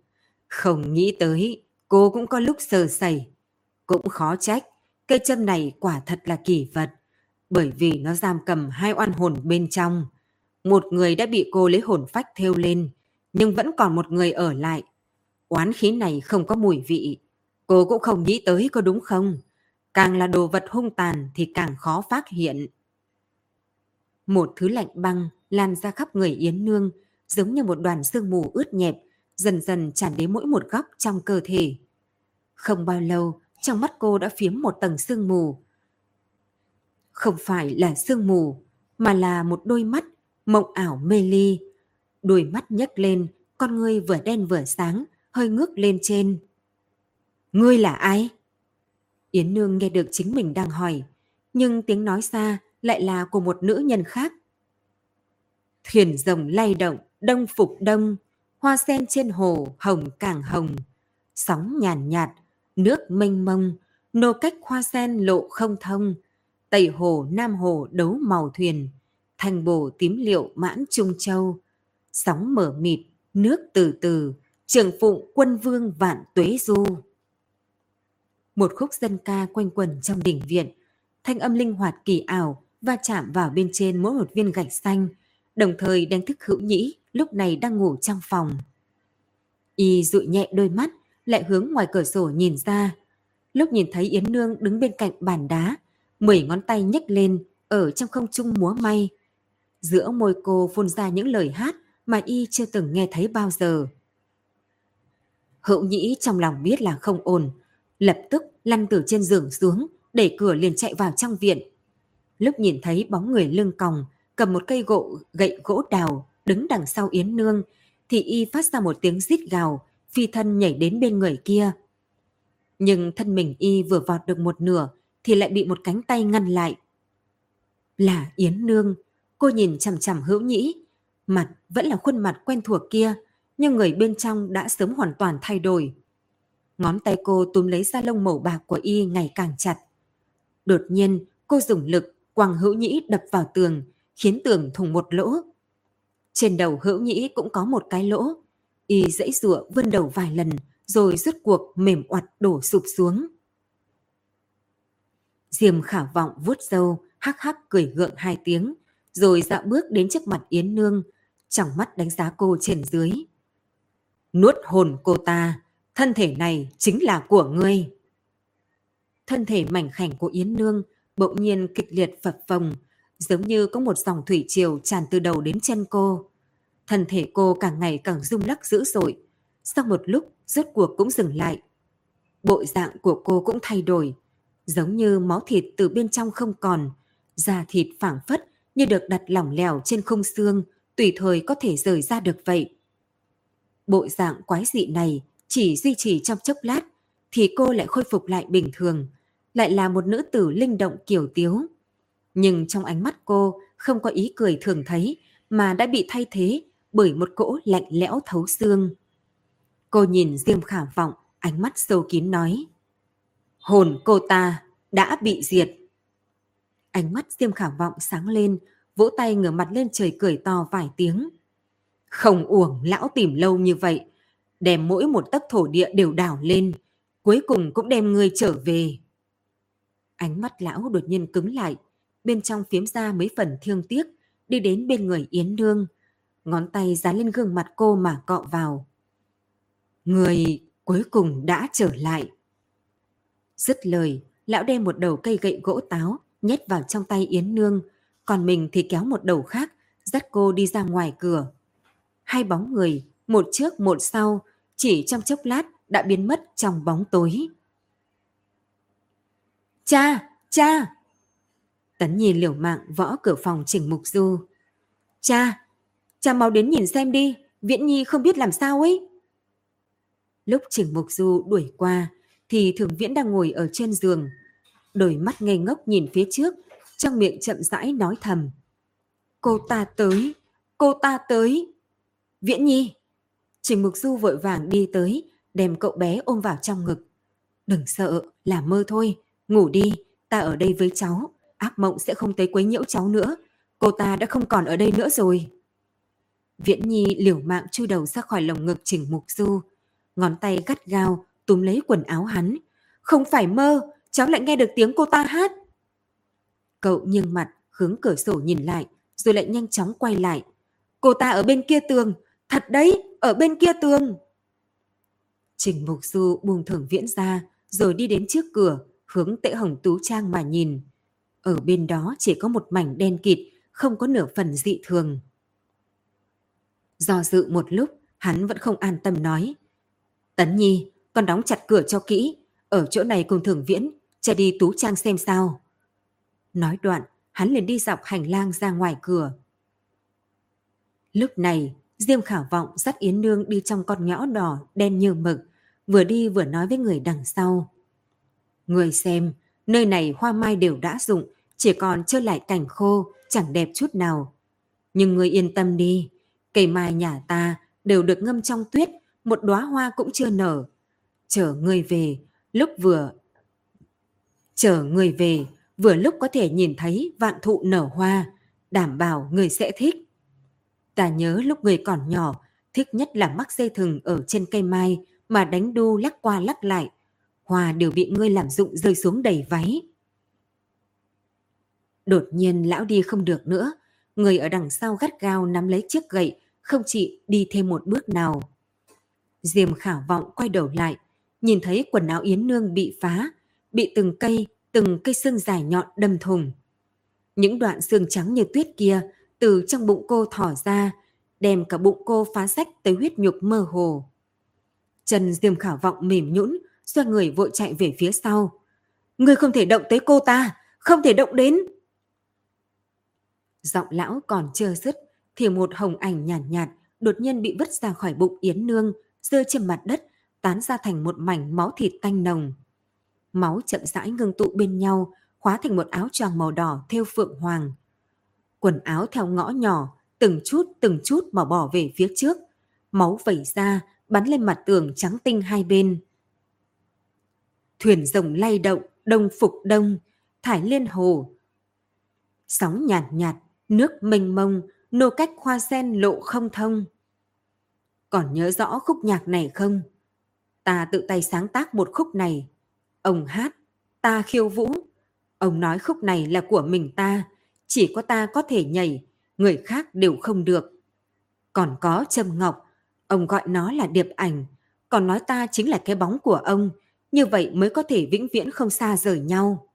Không nghĩ tới, cô cũng có lúc sờ sẩy. Cũng khó trách, cây châm này quả thật là kỳ vật, bởi vì nó giam cầm hai oan hồn bên trong. Một người đã bị cô lấy hồn phách theo lên, nhưng vẫn còn một người ở lại. Oán khí này không có mùi vị, cô cũng không nghĩ tới có đúng không? Càng là đồ vật hung tàn thì càng khó phát hiện. Một thứ lạnh băng lan ra khắp người Yến Nương, giống như một đoàn sương mù ướt nhẹp, dần dần tràn đến mỗi một góc trong cơ thể. Không bao lâu, trong mắt cô đã phiếm một tầng sương mù. Không phải là sương mù, mà là một đôi mắt mộng ảo mê ly. Đôi mắt nhấc lên, con ngươi vừa đen vừa sáng, hơi ngước lên trên. Ngươi là ai? Yến Nương nghe được chính mình đang hỏi, nhưng tiếng nói xa lại là của một nữ nhân khác. Thuyền rồng lay động, đông phục đông, hoa sen trên hồ hồng càng hồng. Sóng nhàn nhạt, nước mênh mông, nô cách hoa sen lộ không thông. Tây hồ, Nam hồ đấu màu thuyền, thành bồ tím liệu mãn trung châu. Sóng mở mịt, nước từ từ, trường phụng quân vương vạn tuế du. Một khúc dân ca quanh quần trong đỉnh viện, thanh âm linh hoạt kỳ ảo và chạm vào bên trên mỗi một viên gạch xanh, đồng thời đánh thức hữu nhĩ lúc này đang ngủ trong phòng. Y dụi nhẹ đôi mắt, lại hướng ngoài cửa sổ nhìn ra. Lúc nhìn thấy Yến Nương đứng bên cạnh bàn đá, mười ngón tay nhấc lên, ở trong không trung múa may. Giữa môi cô phun ra những lời hát mà Y chưa từng nghe thấy bao giờ. hậu nhĩ trong lòng biết là không ổn, lập tức lăn từ trên giường xuống, đẩy cửa liền chạy vào trong viện. Lúc nhìn thấy bóng người lưng còng, cầm một cây gỗ gậy gỗ đào, đứng đằng sau Yến Nương, thì y phát ra một tiếng rít gào, phi thân nhảy đến bên người kia. Nhưng thân mình y vừa vọt được một nửa thì lại bị một cánh tay ngăn lại. Là Yến Nương, cô nhìn chằm chằm hữu nhĩ, mặt vẫn là khuôn mặt quen thuộc kia, nhưng người bên trong đã sớm hoàn toàn thay đổi. Ngón tay cô túm lấy da lông màu bạc của y ngày càng chặt. Đột nhiên, cô dùng lực quăng hữu nhĩ đập vào tường, khiến tường thủng một lỗ. Trên đầu hữu nhĩ cũng có một cái lỗ. Y dãy rụa vươn đầu vài lần, rồi rút cuộc mềm oặt đổ sụp xuống. diềm khả vọng vuốt râu, hắc hắc cười gượng hai tiếng, rồi dạo bước đến trước mặt Yến Nương, trong mắt đánh giá cô trên dưới. Nuốt hồn cô ta, thân thể này chính là của ngươi. Thân thể mảnh khảnh của Yến Nương bỗng nhiên kịch liệt phập phồng, giống như có một dòng thủy triều tràn từ đầu đến chân cô. Thân thể cô càng ngày càng rung lắc dữ dội. Sau một lúc, rốt cuộc cũng dừng lại. Bộ dạng của cô cũng thay đổi, giống như máu thịt từ bên trong không còn, da thịt phảng phất như được đặt lỏng lẻo trên khung xương, tùy thời có thể rời ra được vậy. Bộ dạng quái dị này chỉ duy trì trong chốc lát, thì cô lại khôi phục lại bình thường, lại là một nữ tử linh động kiểu tiếu. Nhưng trong ánh mắt cô không có ý cười thường thấy, mà đã bị thay thế bởi một cỗ lạnh lẽo thấu xương. Cô nhìn Diêm Khả Vọng, ánh mắt sâu kín nói. Hồn cô ta đã bị diệt. Ánh mắt Diêm Khả Vọng sáng lên, vỗ tay ngửa mặt lên trời cười to vài tiếng. Không uổng lão tìm lâu như vậy, đem mỗi một tấc thổ địa đều đảo lên, cuối cùng cũng đem người trở về. Ánh mắt lão đột nhiên cứng lại, bên trong phiếm ra mấy phần thương tiếc, đi đến bên người Yến Nương, ngón tay dán lên gương mặt cô mà cọ vào. Người cuối cùng đã trở lại. Dứt lời, lão đem một đầu cây gậy gỗ táo nhét vào trong tay Yến Nương, còn mình thì kéo một đầu khác, dắt cô đi ra ngoài cửa. Hai bóng người, một trước một sau, chỉ trong chốc lát đã biến mất trong bóng tối. Cha! Cha! Tấn Nhi liều mạng võ cửa phòng Trình Mục Du. Cha! Cha mau đến nhìn xem đi, Viễn Nhi không biết làm sao ấy. Lúc Trình Mục Du đuổi qua, thì Thường Viễn đang ngồi ở trên giường. Đôi mắt ngây ngốc nhìn phía trước, trong miệng chậm rãi nói thầm. Cô ta tới, cô ta tới. Viễn Nhi. Trình Mục Du vội vàng đi tới, đem cậu bé ôm vào trong ngực. Đừng sợ, là mơ thôi, ngủ đi, ta ở đây với cháu, ác mộng sẽ không tới quấy nhiễu cháu nữa, cô ta đã không còn ở đây nữa rồi. Viễn Nhi liều mạng chui đầu ra khỏi lồng ngực Trình Mục Du, ngón tay gắt gao túm lấy quần áo hắn. Không phải mơ, cháu lại nghe được tiếng cô ta hát. Cậu nghiêng mặt, hướng cửa sổ nhìn lại, rồi lại nhanh chóng quay lại. Cô ta ở bên kia tường, thật đấy, ở bên kia tường. Trình Mục Du buông thưởng viễn ra, rồi đi đến trước cửa, hướng tệ hồng tú trang mà nhìn. Ở bên đó chỉ có một mảnh đen kịt, không có nửa phần dị thường. Do dự một lúc, hắn vẫn không an tâm nói. Tấn Nhi, con đóng chặt cửa cho kỹ, ở chỗ này cùng thường viễn, chạy đi tú trang xem sao. Nói đoạn, hắn liền đi dọc hành lang ra ngoài cửa. Lúc này, Diêm Khảo Vọng dắt Yến Nương đi trong con ngõ đỏ đen như mực, vừa đi vừa nói với người đằng sau. Người xem, nơi này hoa mai đều đã rụng, chỉ còn trơ lại cảnh khô, chẳng đẹp chút nào. Nhưng người yên tâm đi, cây mai nhà ta đều được ngâm trong tuyết, một đóa hoa cũng chưa nở. Chờ người về, lúc vừa chờ người về, vừa lúc có thể nhìn thấy vạn thụ nở hoa, đảm bảo người sẽ thích. Ta nhớ lúc người còn nhỏ, thích nhất là mắc dây thừng ở trên cây mai mà đánh đu lắc qua lắc lại. Hoa đều bị ngươi làm dụng rơi xuống đầy váy. Đột nhiên lão đi không được nữa, người ở đằng sau gắt gao nắm lấy chiếc gậy, không chịu đi thêm một bước nào. Diêm khảo vọng quay đầu lại, nhìn thấy quần áo Yến Nương bị phá, bị từng cây, từng cây xương dài nhọn đâm thùng. Những đoạn xương trắng như tuyết kia từ trong bụng cô thỏ ra, đem cả bụng cô phá sách tới huyết nhục mơ hồ. Chân Diêm khảo vọng mềm nhũn, xoay người vội chạy về phía sau. người không thể động tới cô ta, không thể động đến. Giọng lão còn chưa dứt, thì một hồng ảnh nhàn nhạt, nhạt đột nhiên bị vứt ra khỏi bụng Yến Nương, rơi trên mặt đất, tán ra thành một mảnh máu thịt tanh nồng. Máu chậm rãi ngưng tụ bên nhau, khóa thành một áo choàng màu đỏ theo phượng hoàng. Quần áo theo ngõ nhỏ, từng chút từng chút mà bỏ về phía trước. Máu vẩy ra, bắn lên mặt tường trắng tinh hai bên. Thuyền rồng lay động, đông phục đông, thải liên hồ. Sóng nhạt nhạt, nước mênh mông, nô cách hoa sen lộ không thông. Còn nhớ rõ khúc nhạc này không? Ta tự tay sáng tác một khúc này. Ông hát, ta khiêu vũ. Ông nói khúc này là của mình ta, chỉ có ta có thể nhảy, người khác đều không được. Còn có Trâm Ngọc, ông gọi nó là điệp ảnh, còn nói ta chính là cái bóng của ông, như vậy mới có thể vĩnh viễn không xa rời nhau.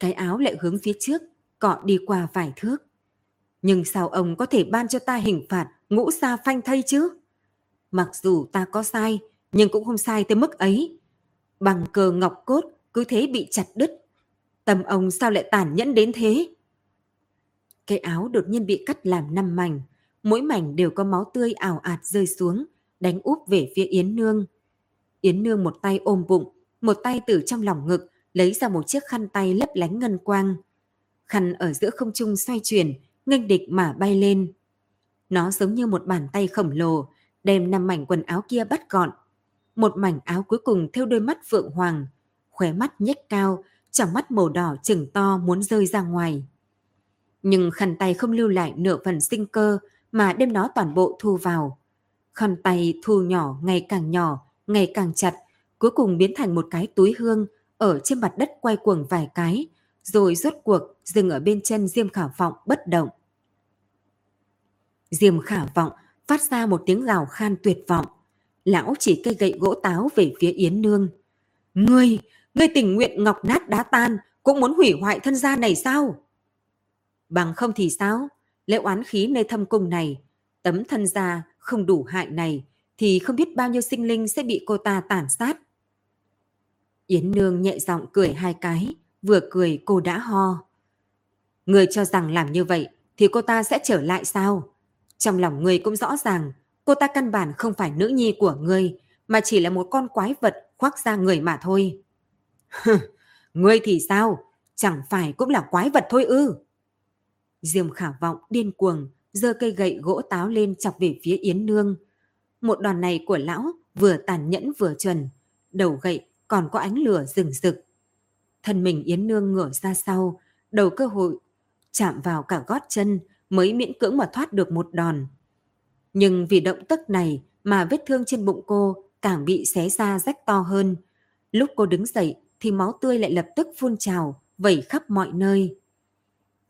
Cái áo lại hướng phía trước, cọ đi qua vài thước. Nhưng sao ông có thể ban cho ta hình phạt ngũ sa phanh thây chứ? Mặc dù ta có sai, nhưng cũng không sai tới mức ấy. Bằng cờ ngọc cốt cứ thế bị chặt đứt. Tâm ông sao lại tàn nhẫn đến thế? Cái áo đột nhiên bị cắt làm năm mảnh, mỗi mảnh đều có máu tươi ảo ạt rơi xuống, đánh úp về phía Yến Nương. Yến Nương một tay ôm bụng, một tay từ trong lòng ngực lấy ra một chiếc khăn tay lấp lánh ngân quang. Khăn ở giữa không trung xoay chuyển, nghênh địch mà bay lên. Nó giống như một bàn tay khổng lồ, đem năm mảnh quần áo kia bắt gọn. Một mảnh áo cuối cùng theo đôi mắt phượng hoàng, khóe mắt nhếch cao, trong mắt màu đỏ chừng to muốn rơi ra ngoài. Nhưng khăn tay không lưu lại nửa phần sinh cơ mà đem nó toàn bộ thu vào. Khăn tay thu nhỏ ngày càng nhỏ, ngày càng chặt, cuối cùng biến thành một cái túi hương ở trên mặt đất quay cuồng vài cái, rồi rốt cuộc dừng ở bên chân Diêm Khả Vọng bất động. Diêm Khả Vọng phát ra một tiếng gào khan tuyệt vọng. Lão chỉ cây gậy gỗ táo về phía Yến Nương. Ngươi, ngươi tình nguyện ngọc nát đá tan, cũng muốn hủy hoại thân gia này sao? Bằng không thì sao? Lễ oán khí nơi thâm cung này, tấm thân gia không đủ hại này, thì không biết bao nhiêu sinh linh sẽ bị cô ta tàn sát. Yến Nương nhẹ giọng cười hai cái, vừa cười cô đã ho. Người cho rằng làm như vậy thì cô ta sẽ trở lại sao? Trong lòng người cũng rõ ràng, cô ta căn bản không phải nữ nhi của ngươi, mà chỉ là một con quái vật khoác ra người mà thôi. ngươi thì sao? Chẳng phải cũng là quái vật thôi ư? Diêm khả vọng điên cuồng, giơ cây gậy gỗ táo lên chọc về phía Yến Nương. Một đòn này của lão vừa tàn nhẫn vừa chuẩn, đầu gậy còn có ánh lửa rừng rực. Thân mình Yến Nương ngửa ra sau, đầu cơ hội chạm vào cả gót chân mới miễn cưỡng mà thoát được một đòn. Nhưng vì động tác này mà vết thương trên bụng cô càng bị xé ra rách to hơn. Lúc cô đứng dậy thì máu tươi lại lập tức phun trào, vẩy khắp mọi nơi.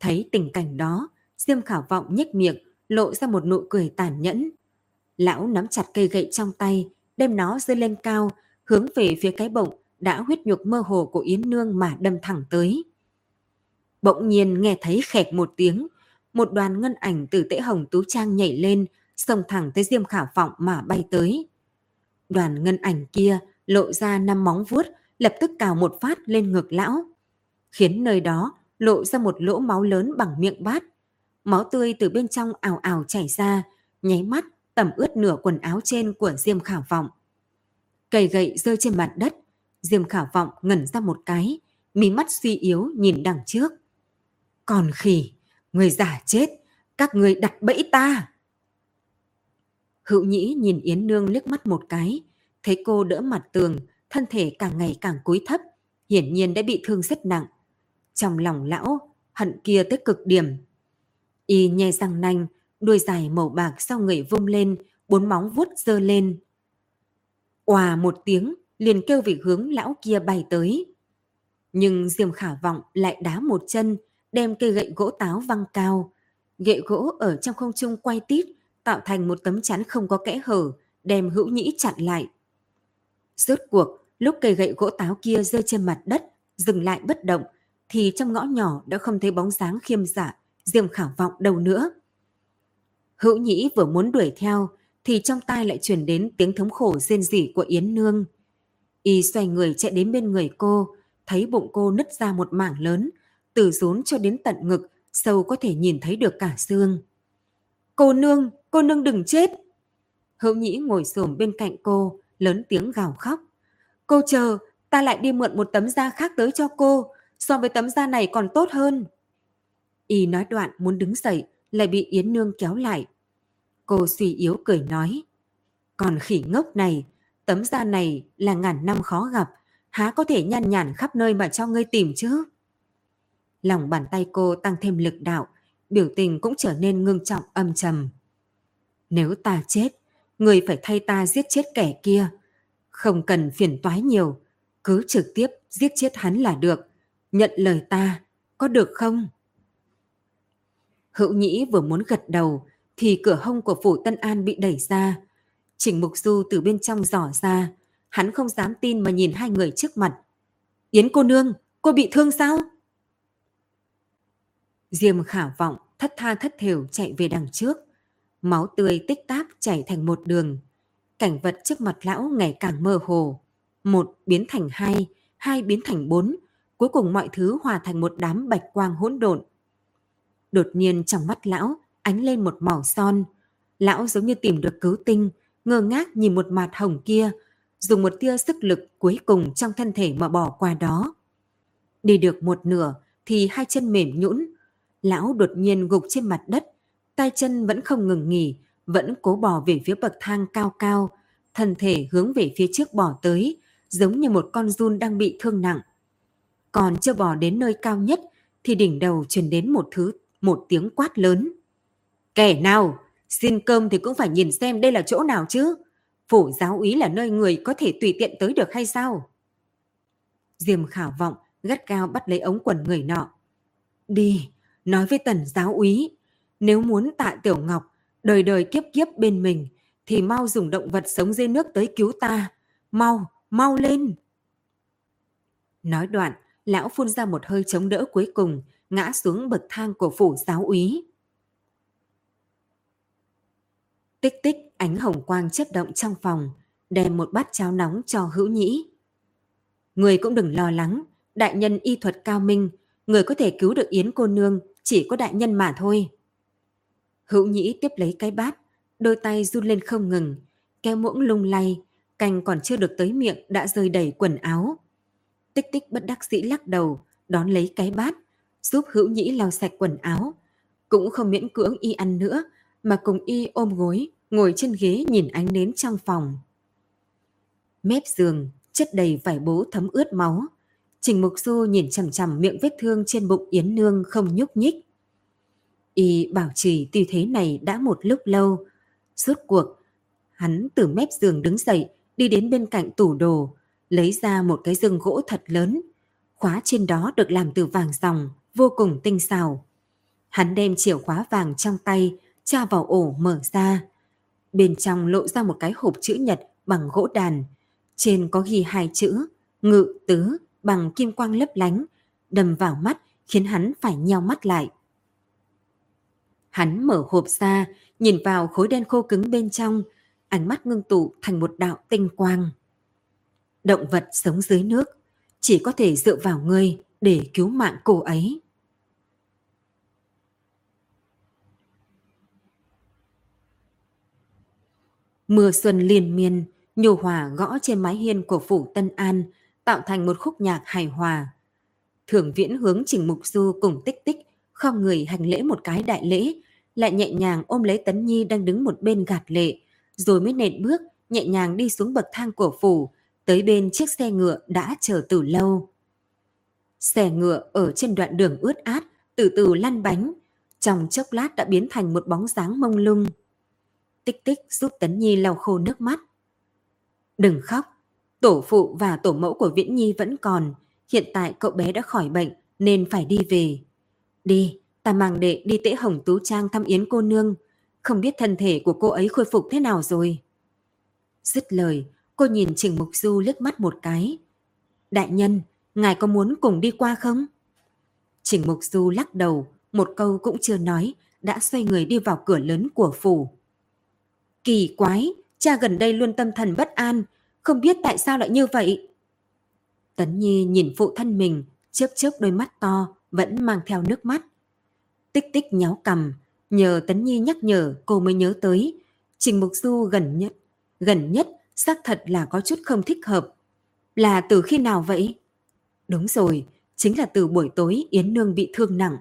Thấy tình cảnh đó, Diêm Khảo Vọng nhếch miệng, lộ ra một nụ cười tàn nhẫn. Lão nắm chặt cây gậy trong tay, đem nó giơ lên cao, hướng về phía cái bụng đã huyết nhục mơ hồ của Yến Nương mà đâm thẳng tới. Bỗng nhiên nghe thấy khẹt một tiếng, một đoàn ngân ảnh từ tễ hồng tú trang nhảy lên, xông thẳng tới Diêm Khả Vọng mà bay tới. Đoàn ngân ảnh kia lộ ra năm móng vuốt, lập tức cào một phát lên ngực lão, khiến nơi đó lộ ra một lỗ máu lớn bằng miệng bát. Máu tươi từ bên trong ảo ảo chảy ra, nháy mắt tẩm ướt nửa quần áo trên của Diêm Khảo Vọng. Cây gậy rơi trên mặt đất, Diêm Khảo Vọng ngẩn ra một cái, mí mắt suy yếu nhìn đằng trước. Còn khỉ, người giả chết, các người đặt bẫy ta. Hữu Nhĩ nhìn Yến Nương liếc mắt một cái, thấy cô đỡ mặt tường, thân thể càng ngày càng cúi thấp, hiển nhiên đã bị thương rất nặng. Trong lòng lão, hận kia tới cực điểm. Y nhe răng nanh, đuôi dài màu bạc sau người vung lên, bốn móng vuốt dơ lên. Òa một tiếng, liền kêu về hướng lão kia bay tới. Nhưng Diêm Khả Vọng lại đá một chân, đem cây gậy gỗ táo văng cao. Gậy gỗ ở trong không trung quay tít, tạo thành một tấm chắn không có kẽ hở, đem hữu nhĩ chặn lại. Rốt cuộc, lúc cây gậy gỗ táo kia rơi trên mặt đất, dừng lại bất động, thì trong ngõ nhỏ đã không thấy bóng dáng khiêm giả, diêm khảo vọng đâu nữa. Hữu nhĩ vừa muốn đuổi theo, thì trong tai lại truyền đến tiếng thống khổ rên rỉ của Yến Nương. Y xoay người chạy đến bên người cô, thấy bụng cô nứt ra một mảng lớn, từ rốn cho đến tận ngực, sâu có thể nhìn thấy được cả xương. Cô nương, cô nương đừng chết. Hữu nhĩ ngồi xổm bên cạnh cô, lớn tiếng gào khóc. Cô chờ, ta lại đi mượn một tấm da khác tới cho cô, so với tấm da này còn tốt hơn. Y nói đoạn muốn đứng dậy, lại bị Yến Nương kéo lại. Cô suy yếu cười nói, còn khỉ ngốc này, tấm da này là ngàn năm khó gặp, há có thể nhan nhản khắp nơi mà cho ngươi tìm chứ? Lòng bàn tay cô tăng thêm lực đạo, biểu tình cũng trở nên ngưng trọng âm trầm. Nếu ta chết, người phải thay ta giết chết kẻ kia. Không cần phiền toái nhiều, cứ trực tiếp giết chết hắn là được. Nhận lời ta, có được không? Hữu Nhĩ vừa muốn gật đầu, thì cửa hông của phủ Tân An bị đẩy ra. Trình Mục Du từ bên trong dò ra, hắn không dám tin mà nhìn hai người trước mặt. Yến cô nương, cô bị thương sao? Diêm khả vọng thất tha thất thểu chạy về đằng trước. Máu tươi tích táp chảy thành một đường. Cảnh vật trước mặt lão ngày càng mơ hồ. Một biến thành hai, hai biến thành bốn. Cuối cùng mọi thứ hòa thành một đám bạch quang hỗn độn. Đột nhiên trong mắt lão ánh lên một màu son. Lão giống như tìm được cứu tinh, ngơ ngác nhìn một mặt hồng kia, dùng một tia sức lực cuối cùng trong thân thể mà bỏ qua đó. Đi được một nửa thì hai chân mềm nhũn, lão đột nhiên gục trên mặt đất, tay chân vẫn không ngừng nghỉ, vẫn cố bò về phía bậc thang cao cao, thân thể hướng về phía trước bò tới, giống như một con run đang bị thương nặng. Còn chưa bò đến nơi cao nhất thì đỉnh đầu truyền đến một thứ, một tiếng quát lớn. Kẻ nào, xin cơm thì cũng phải nhìn xem đây là chỗ nào chứ. Phủ giáo úy là nơi người có thể tùy tiện tới được hay sao? Diêm khảo vọng, gắt cao bắt lấy ống quần người nọ. Đi, nói với tần giáo úy, nếu muốn tạ Tiểu Ngọc đời đời kiếp kiếp bên mình, thì mau dùng động vật sống dưới nước tới cứu ta. Mau, mau lên! Nói đoạn, lão phun ra một hơi chống đỡ cuối cùng, ngã xuống bậc thang của phủ giáo úy. Tích tích ánh hồng quang chớp động trong phòng, đem một bát cháo nóng cho hữu nhĩ. Người cũng đừng lo lắng, đại nhân y thuật cao minh, người có thể cứu được Yến cô nương chỉ có đại nhân mà thôi. Hữu nhĩ tiếp lấy cái bát, đôi tay run lên không ngừng, kéo muỗng lung lay, canh còn chưa được tới miệng đã rơi đầy quần áo. Tích tích bất đắc dĩ lắc đầu, đón lấy cái bát, giúp hữu nhĩ lau sạch quần áo. Cũng không miễn cưỡng y ăn nữa, mà cùng y ôm gối, ngồi trên ghế nhìn ánh nến trong phòng. Mép giường, chất đầy vải bố thấm ướt máu. Trình Mục Du nhìn chằm chằm miệng vết thương trên bụng Yến Nương không nhúc nhích. Y bảo trì tư thế này đã một lúc lâu. Rốt cuộc, hắn từ mép giường đứng dậy, đi đến bên cạnh tủ đồ, lấy ra một cái rừng gỗ thật lớn. Khóa trên đó được làm từ vàng ròng, vô cùng tinh xảo. Hắn đem chìa khóa vàng trong tay, tra vào ổ mở ra. Bên trong lộ ra một cái hộp chữ nhật bằng gỗ đàn. Trên có ghi hai chữ, ngự tứ, bằng kim quang lấp lánh, đầm vào mắt khiến hắn phải nheo mắt lại. Hắn mở hộp ra, nhìn vào khối đen khô cứng bên trong, ánh mắt ngưng tụ thành một đạo tinh quang. Động vật sống dưới nước, chỉ có thể dựa vào ngươi để cứu mạng cô ấy. Mưa xuân liên miên, nhổ hòa gõ trên mái hiên của phủ Tân An, tạo thành một khúc nhạc hài hòa. Thường viễn hướng Trình Mục Du cùng tích tích, không người hành lễ một cái đại lễ, lại nhẹ nhàng ôm lấy Tấn Nhi đang đứng một bên gạt lệ, rồi mới nện bước, nhẹ nhàng đi xuống bậc thang của phủ, tới bên chiếc xe ngựa đã chờ từ lâu. Xe ngựa ở trên đoạn đường ướt át, từ từ lăn bánh, trong chốc lát đã biến thành một bóng dáng mông lung. Tích tích giúp Tấn Nhi lau khô nước mắt. Đừng khóc, tổ phụ và tổ mẫu của Viễn Nhi vẫn còn, hiện tại cậu bé đã khỏi bệnh nên phải đi về. Đi, ta mang đệ đi tễ hồng tú trang thăm yến cô nương, không biết thân thể của cô ấy khôi phục thế nào rồi. Dứt lời, cô nhìn Trình Mục Du liếc mắt một cái. Đại nhân, ngài có muốn cùng đi qua không? Trình Mục Du lắc đầu, một câu cũng chưa nói, đã xoay người đi vào cửa lớn của phủ. Kỳ quái, cha gần đây luôn tâm thần bất an, không biết tại sao lại như vậy. Tấn Nhi nhìn phụ thân mình, chớp chớp đôi mắt to, vẫn mang theo nước mắt. Tích tích nháo cầm, nhờ Tấn Nhi nhắc nhở cô mới nhớ tới. Trình Mục Du gần nhất, gần nhất xác thật là có chút không thích hợp. Là từ khi nào vậy? Đúng rồi, chính là từ buổi tối Yến Nương bị thương nặng.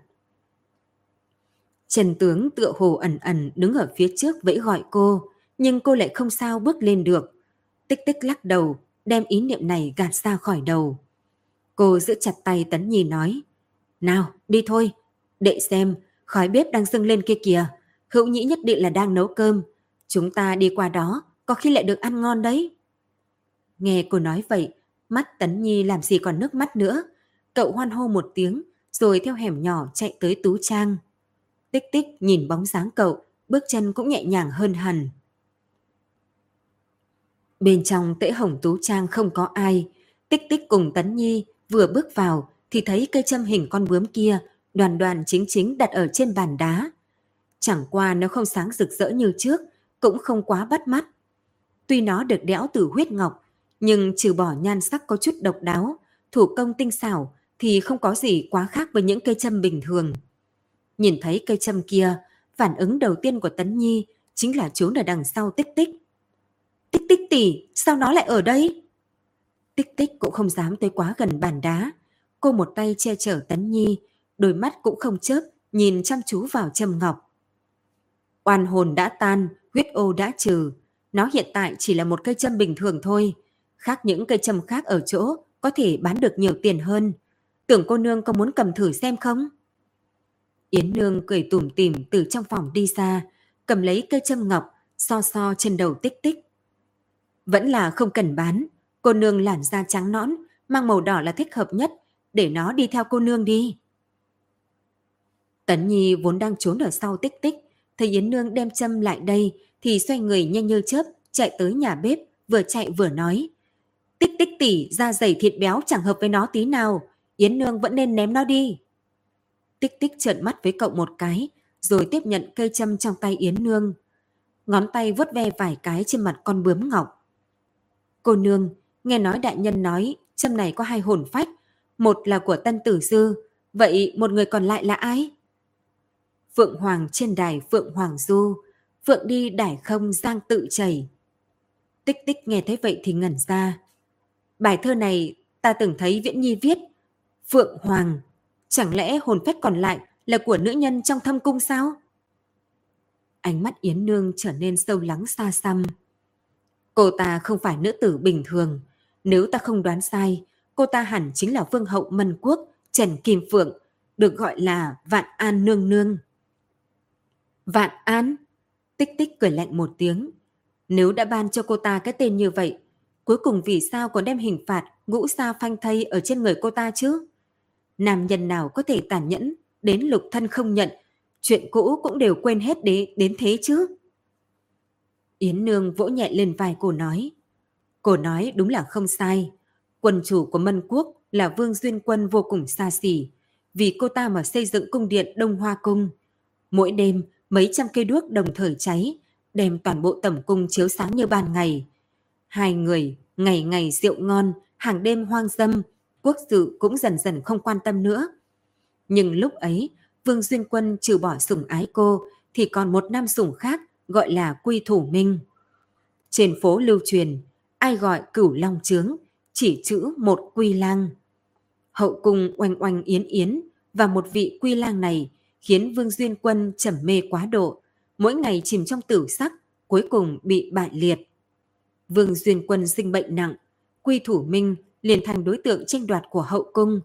Trần tướng tựa hồ ẩn ẩn đứng ở phía trước vẫy gọi cô, nhưng cô lại không sao bước lên được. Tích tích lắc đầu, đem ý niệm này gạt ra khỏi đầu. Cô giữ chặt tay Tấn Nhi nói, Nào, đi thôi, đệ xem, khói bếp đang dâng lên kia kìa, hữu nhĩ nhất định là đang nấu cơm. Chúng ta đi qua đó, có khi lại được ăn ngon đấy. Nghe cô nói vậy, mắt Tấn Nhi làm gì còn nước mắt nữa. Cậu hoan hô một tiếng, rồi theo hẻm nhỏ chạy tới Tú Trang. Tích tích nhìn bóng dáng cậu, bước chân cũng nhẹ nhàng hơn hẳn. Bên trong tễ hồng Tú Trang không có ai, tích tích cùng Tấn Nhi vừa bước vào thì thấy cây châm hình con bướm kia đoàn đoàn chính chính đặt ở trên bàn đá. Chẳng qua nó không sáng rực rỡ như trước, cũng không quá bắt mắt. Tuy nó được đẽo từ huyết ngọc, nhưng trừ bỏ nhan sắc có chút độc đáo, thủ công tinh xảo thì không có gì quá khác với những cây châm bình thường. Nhìn thấy cây châm kia, phản ứng đầu tiên của Tấn Nhi chính là trốn ở đằng sau tích tích. Tích tích tỷ, sao nó lại ở đây? Tích tích cũng không dám tới quá gần bàn đá. Cô một tay che chở Tấn Nhi, đôi mắt cũng không chớp, nhìn chăm chú vào châm ngọc. Oan hồn đã tan, huyết ô đã trừ. Nó hiện tại chỉ là một cây châm bình thường thôi. Khác những cây châm khác ở chỗ, có thể bán được nhiều tiền hơn. Tưởng cô nương có muốn cầm thử xem không? Yến nương cười tủm tỉm từ trong phòng đi ra, cầm lấy cây châm ngọc, so so trên đầu tích tích. Vẫn là không cần bán, cô nương làn da trắng nõn, mang màu đỏ là thích hợp nhất, để nó đi theo cô nương đi. Tấn Nhi vốn đang trốn ở sau tích tích, thấy Yến Nương đem châm lại đây thì xoay người nhanh như chớp, chạy tới nhà bếp, vừa chạy vừa nói. Tích tích tỉ, da dày thịt béo chẳng hợp với nó tí nào, Yến Nương vẫn nên ném nó đi. Tích tích trợn mắt với cậu một cái, rồi tiếp nhận cây châm trong tay Yến Nương. Ngón tay vuốt ve vài cái trên mặt con bướm ngọc. Cô Nương, nghe nói đại nhân nói châm này có hai hồn phách, một là của Tân Tử Dư, vậy một người còn lại là ai? Phượng Hoàng trên đài Phượng Hoàng Du, Phượng đi đài không giang tự chảy. Tích tích nghe thấy vậy thì ngẩn ra. Bài thơ này ta từng thấy Viễn Nhi viết. Phượng Hoàng, chẳng lẽ hồn phách còn lại là của nữ nhân trong thâm cung sao? Ánh mắt Yến Nương trở nên sâu lắng xa xăm. Cô ta không phải nữ tử bình thường. Nếu ta không đoán sai, cô ta hẳn chính là vương hậu Mân Quốc, Trần Kim Phượng, được gọi là Vạn An Nương Nương. Vạn An? Tích tích cười lạnh một tiếng. Nếu đã ban cho cô ta cái tên như vậy, cuối cùng vì sao còn đem hình phạt ngũ sa phanh thây ở trên người cô ta chứ? Nam nhân nào có thể tàn nhẫn đến lục thân không nhận, chuyện cũ cũng đều quên hết đế đến thế chứ? Yến Nương vỗ nhẹ lên vai cô nói. Cô nói đúng là không sai. Quân chủ của Mân Quốc là Vương Duyên Quân vô cùng xa xỉ. Vì cô ta mà xây dựng cung điện Đông Hoa Cung. Mỗi đêm, mấy trăm cây đuốc đồng thời cháy, đem toàn bộ tẩm cung chiếu sáng như ban ngày. Hai người, ngày ngày rượu ngon, hàng đêm hoang dâm, quốc sự cũng dần dần không quan tâm nữa. Nhưng lúc ấy, Vương Duyên Quân trừ bỏ sủng ái cô, thì còn một nam sủng khác gọi là Quy Thủ Minh. Trên phố lưu truyền, ai gọi cửu long trướng, chỉ chữ một quy lang. Hậu cung oanh oanh yến yến và một vị quy lang này khiến Vương Duyên Quân trầm mê quá độ, mỗi ngày chìm trong tử sắc, cuối cùng bị bại liệt. Vương Duyên Quân sinh bệnh nặng, Quy Thủ Minh liền thành đối tượng tranh đoạt của hậu cung.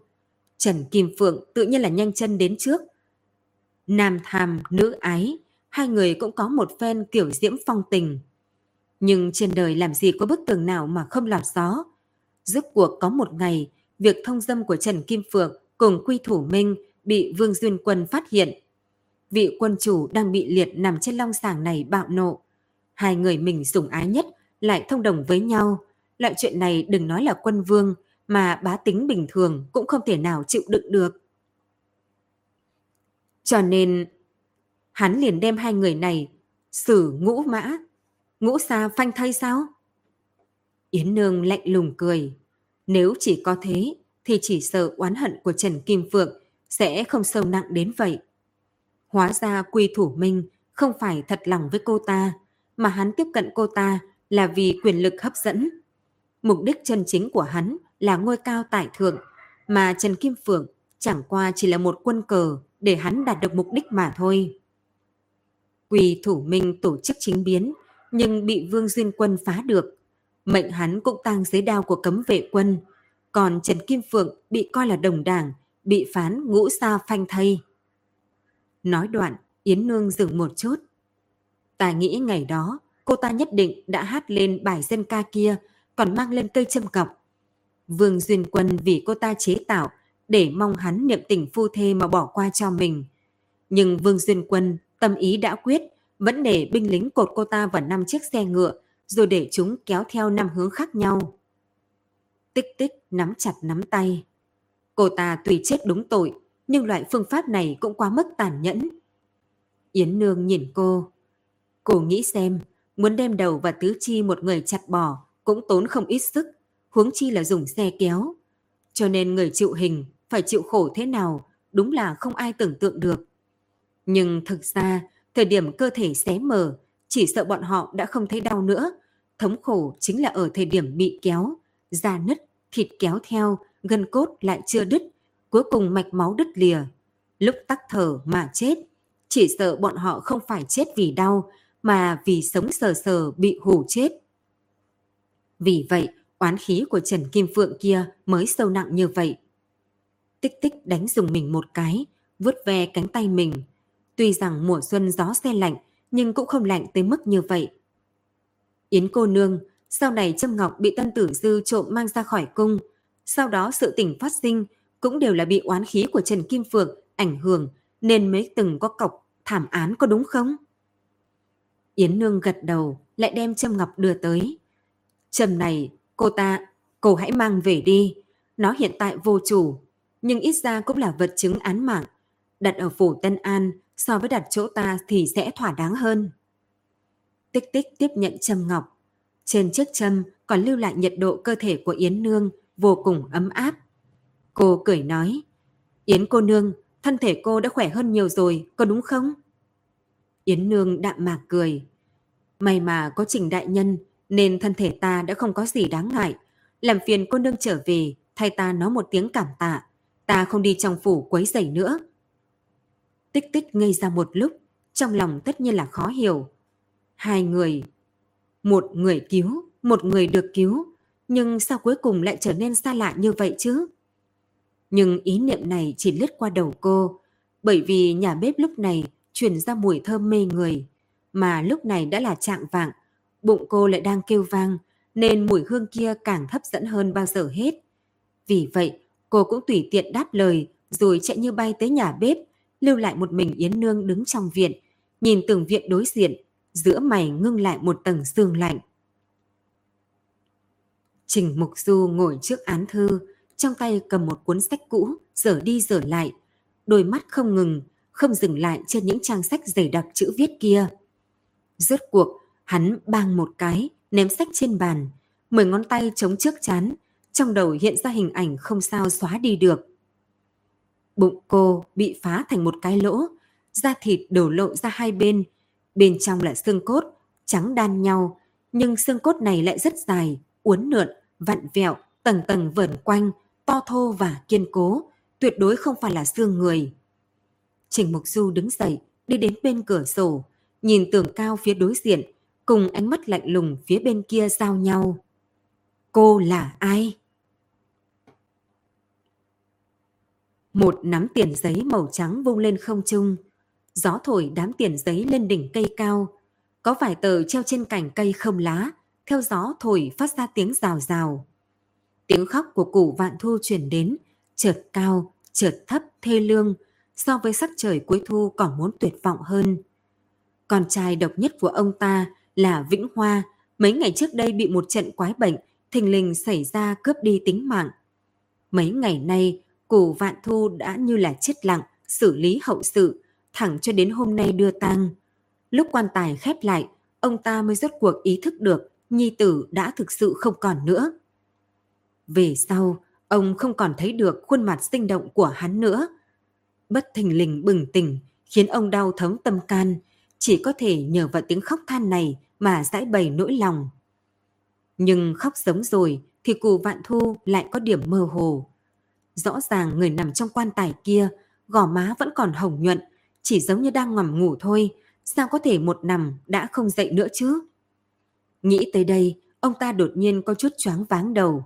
Trần Kim Phượng tự nhiên là nhanh chân đến trước. Nam tham, nữ ái, hai người cũng có một phen kiểu diễm phong tình. Nhưng trên đời làm gì có bức tường nào mà không lọt gió. Rốt cuộc có một ngày, việc thông dâm của Trần Kim Phượng cùng Quy Thủ Minh bị Vương Duyên Quân phát hiện. Vị quân chủ đang bị liệt nằm trên long sàng này bạo nộ. Hai người mình sủng ái nhất lại thông đồng với nhau. Loại chuyện này đừng nói là quân vương, mà bá tính bình thường cũng không thể nào chịu đựng được. Cho nên, hắn liền đem hai người này xử ngũ mã, ngũ xa phanh thay sao? Yến Nương lạnh lùng cười. Nếu chỉ có thế, thì chỉ sợ oán hận của Trần Kim Phượng sẽ không sâu nặng đến vậy. Hóa ra Quy Thủ Minh không phải thật lòng với cô ta, mà hắn tiếp cận cô ta là vì quyền lực hấp dẫn. Mục đích chân chính của hắn là ngôi cao tại thượng, mà Trần Kim Phượng chẳng qua chỉ là một quân cờ để hắn đạt được mục đích mà thôi. Quỳ thủ minh tổ chức chính biến, nhưng bị Vương Duyên Quân phá được. Mệnh hắn cũng tang dưới đao của cấm vệ quân, còn Trần Kim Phượng bị coi là đồng đảng, bị phán ngũ sa phanh thay. Nói đoạn, Yến Nương dừng một chút. Ta nghĩ ngày đó, cô ta nhất định đã hát lên bài dân ca kia, còn mang lên cây châm cọc. Vương Duyên Quân vì cô ta chế tạo, để mong hắn niệm tình phu thê mà bỏ qua cho mình. Nhưng Vương Duyên Quân tâm ý đã quyết, vẫn để binh lính cột cô ta vào năm chiếc xe ngựa, rồi để chúng kéo theo năm hướng khác nhau. Tích tích nắm chặt nắm tay. Cô ta tùy chết đúng tội, nhưng loại phương pháp này cũng quá mức tàn nhẫn. Yến Nương nhìn cô. Cô nghĩ xem, muốn đem đầu và tứ chi một người chặt bỏ cũng tốn không ít sức, huống chi là dùng xe kéo. Cho nên người chịu hình phải chịu khổ thế nào đúng là không ai tưởng tượng được. Nhưng thực ra, thời điểm cơ thể xé mở, chỉ sợ bọn họ đã không thấy đau nữa. Thống khổ chính là ở thời điểm bị kéo, da nứt, thịt kéo theo, gân cốt lại chưa đứt, cuối cùng mạch máu đứt lìa. Lúc tắc thở mà chết, chỉ sợ bọn họ không phải chết vì đau, mà vì sống sờ sờ bị hù chết. Vì vậy, oán khí của Trần Kim Phượng kia mới sâu nặng như vậy. Tích tích đánh dùng mình một cái, vuốt ve cánh tay mình. Tuy rằng mùa xuân gió xe lạnh, nhưng cũng không lạnh tới mức như vậy. Yến cô nương, sau này Trâm Ngọc bị Tân Tử Dư trộm mang ra khỏi cung. Sau đó sự tình phát sinh cũng đều là bị oán khí của Trần Kim Phượng ảnh hưởng nên mới từng có cọc thảm án có đúng không? Yến Nương gật đầu lại đem Trâm Ngọc đưa tới. Trâm này, cô ta, cô hãy mang về đi. Nó hiện tại vô chủ, nhưng ít ra cũng là vật chứng án mạng. Đặt ở phủ Tân An so với đặt chỗ ta thì sẽ thỏa đáng hơn. Tích tích tiếp nhận châm ngọc. Trên chiếc châm còn lưu lại nhiệt độ cơ thể của Yến Nương vô cùng ấm áp. Cô cười nói, Yến cô nương, thân thể cô đã khỏe hơn nhiều rồi, có đúng không? Yến Nương đạm mạc cười. May mà có trình đại nhân, nên thân thể ta đã không có gì đáng ngại. Làm phiền cô nương trở về, thay ta nói một tiếng cảm tạ. Ta không đi trong phủ quấy rầy nữa. Tích tích ngây ra một lúc, trong lòng tất nhiên là khó hiểu. Hai người, một người cứu, một người được cứu, nhưng sao cuối cùng lại trở nên xa lạ như vậy chứ? Nhưng ý niệm này chỉ lướt qua đầu cô, bởi vì nhà bếp lúc này truyền ra mùi thơm mê người, mà lúc này đã là trạng vạng, bụng cô lại đang kêu vang, nên mùi hương kia càng hấp dẫn hơn bao giờ hết. Vì vậy, cô cũng tùy tiện đáp lời, rồi chạy như bay tới nhà bếp, lưu lại một mình Yến Nương đứng trong viện, nhìn từng viện đối diện, giữa mày ngưng lại một tầng sương lạnh. Trình Mục Du ngồi trước án thư, trong tay cầm một cuốn sách cũ, dở đi dở lại, đôi mắt không ngừng, không dừng lại trên những trang sách dày đặc chữ viết kia. Rốt cuộc, hắn bang một cái, ném sách trên bàn, mười ngón tay chống trước chán, trong đầu hiện ra hình ảnh không sao xóa đi được. Bụng cô bị phá thành một cái lỗ, da thịt đổ lộ ra hai bên, bên trong là xương cốt, trắng đan nhau, nhưng xương cốt này lại rất dài, uốn lượn, vặn vẹo, tầng tầng vẩn quanh, to thô và kiên cố, tuyệt đối không phải là xương người. Trình Mục Du đứng dậy, đi đến bên cửa sổ, nhìn tường cao phía đối diện, cùng ánh mắt lạnh lùng phía bên kia giao nhau. Cô là ai? Một nắm tiền giấy màu trắng vung lên không trung. Gió thổi đám tiền giấy lên đỉnh cây cao. Có vài tờ treo trên cành cây không lá, theo gió thổi phát ra tiếng rào rào. Tiếng khóc của củ vạn thu chuyển đến, chợt cao, chợt thấp, thê lương, so với sắc trời cuối thu còn muốn tuyệt vọng hơn. Con trai độc nhất của ông ta là Vĩnh Hoa, mấy ngày trước đây bị một trận quái bệnh, thình lình xảy ra cướp đi tính mạng. Mấy ngày nay, Cù vạn thu đã như là chết lặng, xử lý hậu sự, thẳng cho đến hôm nay đưa tang. Lúc quan tài khép lại, ông ta mới rốt cuộc ý thức được nhi tử đã thực sự không còn nữa. Về sau, ông không còn thấy được khuôn mặt sinh động của hắn nữa. Bất thình lình bừng tỉnh, khiến ông đau thấm tâm can, chỉ có thể nhờ vào tiếng khóc than này mà giải bày nỗi lòng. Nhưng khóc sống rồi thì cụ vạn thu lại có điểm mơ hồ. Rõ ràng người nằm trong quan tài kia, gò má vẫn còn hồng nhuận, chỉ giống như đang ngầm ngủ thôi, sao có thể một nằm đã không dậy nữa chứ? Nghĩ tới đây, ông ta đột nhiên có chút choáng váng đầu.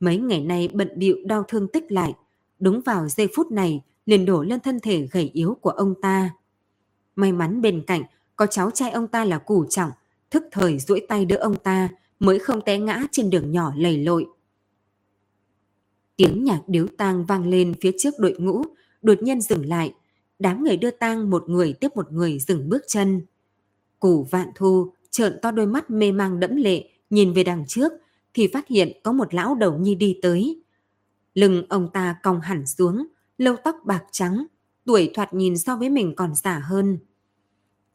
Mấy ngày nay bận bịu đau thương tích lại, đúng vào giây phút này liền đổ lên thân thể gầy yếu của ông ta. May mắn bên cạnh có cháu trai ông ta là củ trọng, thức thời duỗi tay đỡ ông ta mới không té ngã trên đường nhỏ lầy lội. Tiếng nhạc điếu tang vang lên phía trước đội ngũ, đột nhiên dừng lại. Đám người đưa tang một người tiếp một người dừng bước chân. Củ vạn thu trợn to đôi mắt mê mang đẫm lệ, nhìn về đằng trước, thì phát hiện có một lão đầu nhi đi tới. Lưng ông ta cong hẳn xuống, lâu tóc bạc trắng, tuổi thoạt nhìn so với mình còn già hơn.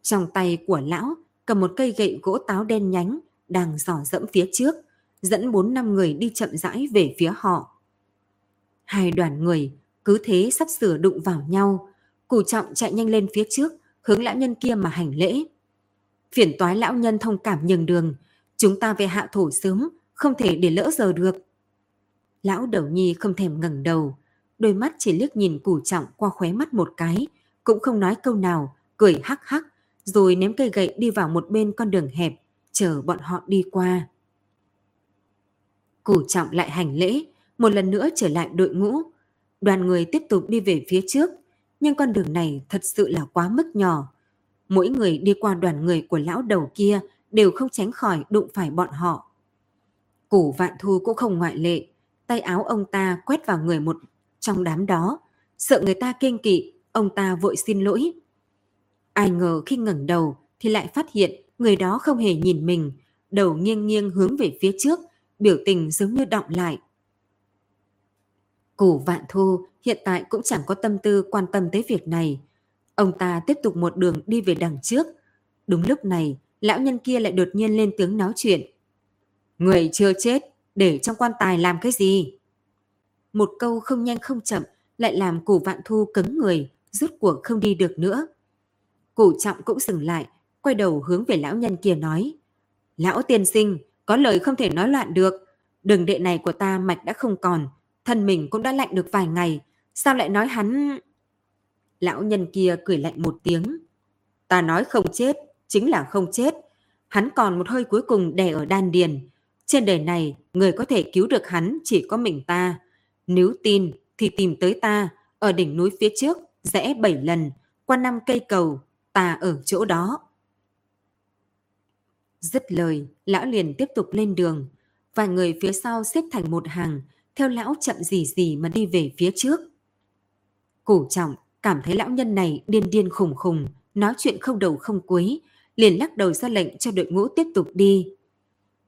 Trong tay của lão cầm một cây gậy gỗ táo đen nhánh, đang dò dẫm phía trước, dẫn bốn năm người đi chậm rãi về phía họ. Hai đoàn người cứ thế sắp sửa đụng vào nhau, củ trọng chạy nhanh lên phía trước, hướng lão nhân kia mà hành lễ. Phiền toái lão nhân thông cảm nhường đường, chúng ta về hạ thổ sớm, không thể để lỡ giờ được. Lão đầu nhi không thèm ngẩng đầu, đôi mắt chỉ liếc nhìn củ trọng qua khóe mắt một cái, cũng không nói câu nào, cười hắc hắc, rồi ném cây gậy đi vào một bên con đường hẹp, chờ bọn họ đi qua. Củ trọng lại hành lễ, một lần nữa trở lại đội ngũ. Đoàn người tiếp tục đi về phía trước, nhưng con đường này thật sự là quá mức nhỏ. Mỗi người đi qua đoàn người của lão đầu kia đều không tránh khỏi đụng phải bọn họ. Củ vạn thu cũng không ngoại lệ, tay áo ông ta quét vào người một trong đám đó, sợ người ta kiêng kỵ, ông ta vội xin lỗi. Ai ngờ khi ngẩng đầu thì lại phát hiện người đó không hề nhìn mình, đầu nghiêng nghiêng hướng về phía trước, biểu tình giống như động lại. Củ vạn thu hiện tại cũng chẳng có tâm tư quan tâm tới việc này. Ông ta tiếp tục một đường đi về đằng trước. Đúng lúc này, lão nhân kia lại đột nhiên lên tiếng nói chuyện. Người chưa chết, để trong quan tài làm cái gì? Một câu không nhanh không chậm lại làm củ vạn thu cứng người, rút cuộc không đi được nữa. Củ trọng cũng dừng lại, quay đầu hướng về lão nhân kia nói. Lão tiên sinh, có lời không thể nói loạn được. Đường đệ này của ta mạch đã không còn, thân mình cũng đã lạnh được vài ngày. Sao lại nói hắn... Lão nhân kia cười lạnh một tiếng. Ta nói không chết, chính là không chết. Hắn còn một hơi cuối cùng đè ở đan điền. Trên đời này, người có thể cứu được hắn chỉ có mình ta. Nếu tin thì tìm tới ta, ở đỉnh núi phía trước, rẽ bảy lần, qua năm cây cầu, ta ở chỗ đó. Dứt lời, lão liền tiếp tục lên đường. Vài người phía sau xếp thành một hàng, theo lão chậm gì gì mà đi về phía trước. Củ trọng cảm thấy lão nhân này điên điên khùng khùng, nói chuyện không đầu không cuối, liền lắc đầu ra lệnh cho đội ngũ tiếp tục đi.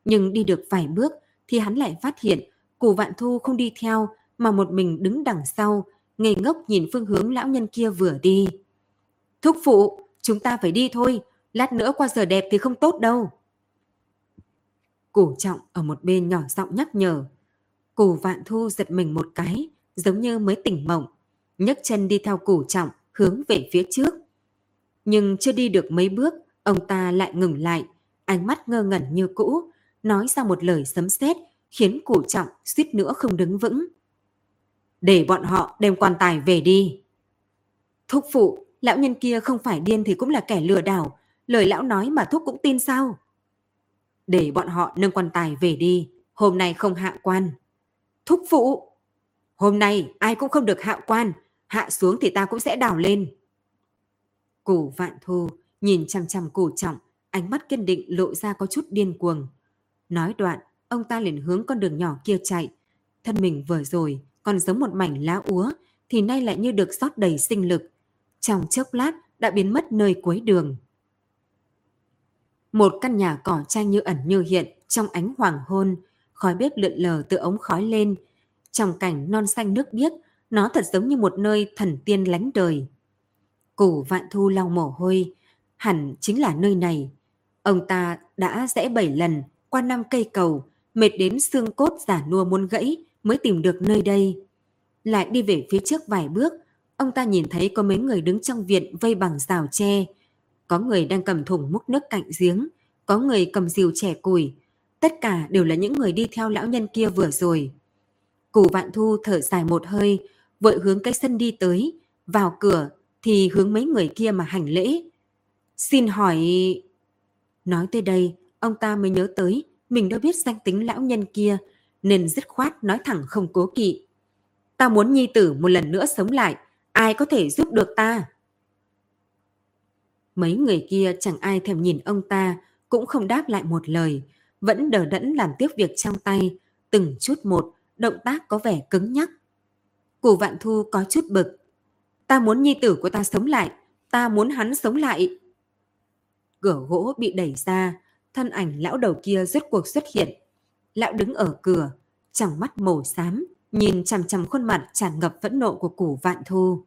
Nhưng đi được vài bước thì hắn lại phát hiện củ vạn thu không đi theo mà một mình đứng đằng sau, ngây ngốc nhìn phương hướng lão nhân kia vừa đi. Thúc phụ, chúng ta phải đi thôi, lát nữa qua giờ đẹp thì không tốt đâu. Cổ trọng ở một bên nhỏ giọng nhắc nhở. Củ vạn thu giật mình một cái, giống như mới tỉnh mộng, nhấc chân đi theo củ trọng hướng về phía trước. Nhưng chưa đi được mấy bước, ông ta lại ngừng lại, ánh mắt ngơ ngẩn như cũ, nói ra một lời sấm sét khiến củ trọng suýt nữa không đứng vững. Để bọn họ đem quan tài về đi. Thúc phụ, lão nhân kia không phải điên thì cũng là kẻ lừa đảo, lời lão nói mà thúc cũng tin sao? Để bọn họ nâng quan tài về đi, hôm nay không hạ quan. Thúc phụ! Hôm nay ai cũng không được hạ quan, hạ xuống thì ta cũng sẽ đào lên. Cổ vạn thu nhìn chằm chằm cổ trọng, ánh mắt kiên định lộ ra có chút điên cuồng. Nói đoạn, ông ta liền hướng con đường nhỏ kia chạy. Thân mình vừa rồi còn giống một mảnh lá úa, thì nay lại như được rót đầy sinh lực. Trong chốc lát đã biến mất nơi cuối đường. Một căn nhà cỏ tranh như ẩn như hiện trong ánh hoàng hôn, khói bếp lượn lờ từ ống khói lên. Trong cảnh non xanh nước biếc, nó thật giống như một nơi thần tiên lánh đời. Củ vạn thu lau mồ hôi, hẳn chính là nơi này. Ông ta đã rẽ bảy lần qua năm cây cầu, mệt đến xương cốt giả nua muốn gãy mới tìm được nơi đây. Lại đi về phía trước vài bước, ông ta nhìn thấy có mấy người đứng trong viện vây bằng rào tre. Có người đang cầm thùng múc nước cạnh giếng, có người cầm rìu trẻ củi. Tất cả đều là những người đi theo lão nhân kia vừa rồi. Củ vạn thu thở dài một hơi, vội hướng cái sân đi tới, vào cửa thì hướng mấy người kia mà hành lễ. Xin hỏi... Nói tới đây, ông ta mới nhớ tới mình đã biết danh tính lão nhân kia, nên dứt khoát nói thẳng không cố kỵ. Ta muốn nhi tử một lần nữa sống lại, ai có thể giúp được ta? Mấy người kia chẳng ai thèm nhìn ông ta, cũng không đáp lại một lời, vẫn đờ đẫn làm tiếp việc trong tay, từng chút một, động tác có vẻ cứng nhắc. Củ vạn thu có chút bực. Ta muốn nhi tử của ta sống lại, ta muốn hắn sống lại. Cửa gỗ bị đẩy ra, thân ảnh lão đầu kia rốt cuộc xuất hiện. Lão đứng ở cửa, trong mắt màu xám, nhìn chằm chằm khuôn mặt tràn ngập phẫn nộ của củ vạn thu.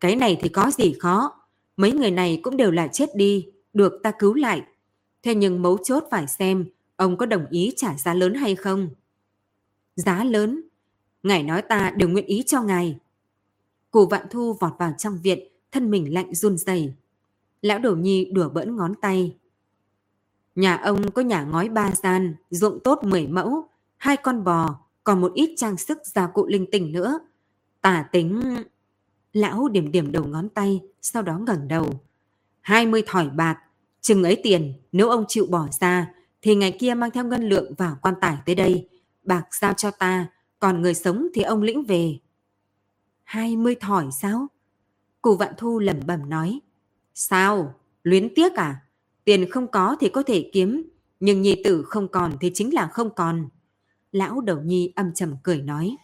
Cái này thì có gì khó, mấy người này cũng đều là chết đi, được ta cứu lại. Thế nhưng mấu chốt phải xem ông có đồng ý trả giá lớn hay không. Giá lớn? Ngài nói ta đều nguyện ý cho ngài. Cù vạn thu vọt vào trong viện, thân mình lạnh run rẩy. Lão đổ nhi đùa bỡn ngón tay. Nhà ông có nhà ngói ba gian, ruộng tốt 10 mẫu, hai con bò, còn một ít trang sức gia cụ linh tinh nữa. Tả tính... Lão điểm điểm đầu ngón tay, sau đó ngẩng đầu. 20 thỏi bạc, chừng ấy tiền, nếu ông chịu bỏ ra, thì ngày kia mang theo ngân lượng vào quan tài tới đây. Bạc giao cho ta, còn người sống thì ông lĩnh về. 20 thỏi sao? Cụ vạn thu lẩm bẩm nói. Sao? Luyến tiếc à? Tiền không có thì có thể kiếm, nhưng nhi tử không còn thì chính là không còn. Lão đầu nhi âm trầm cười nói.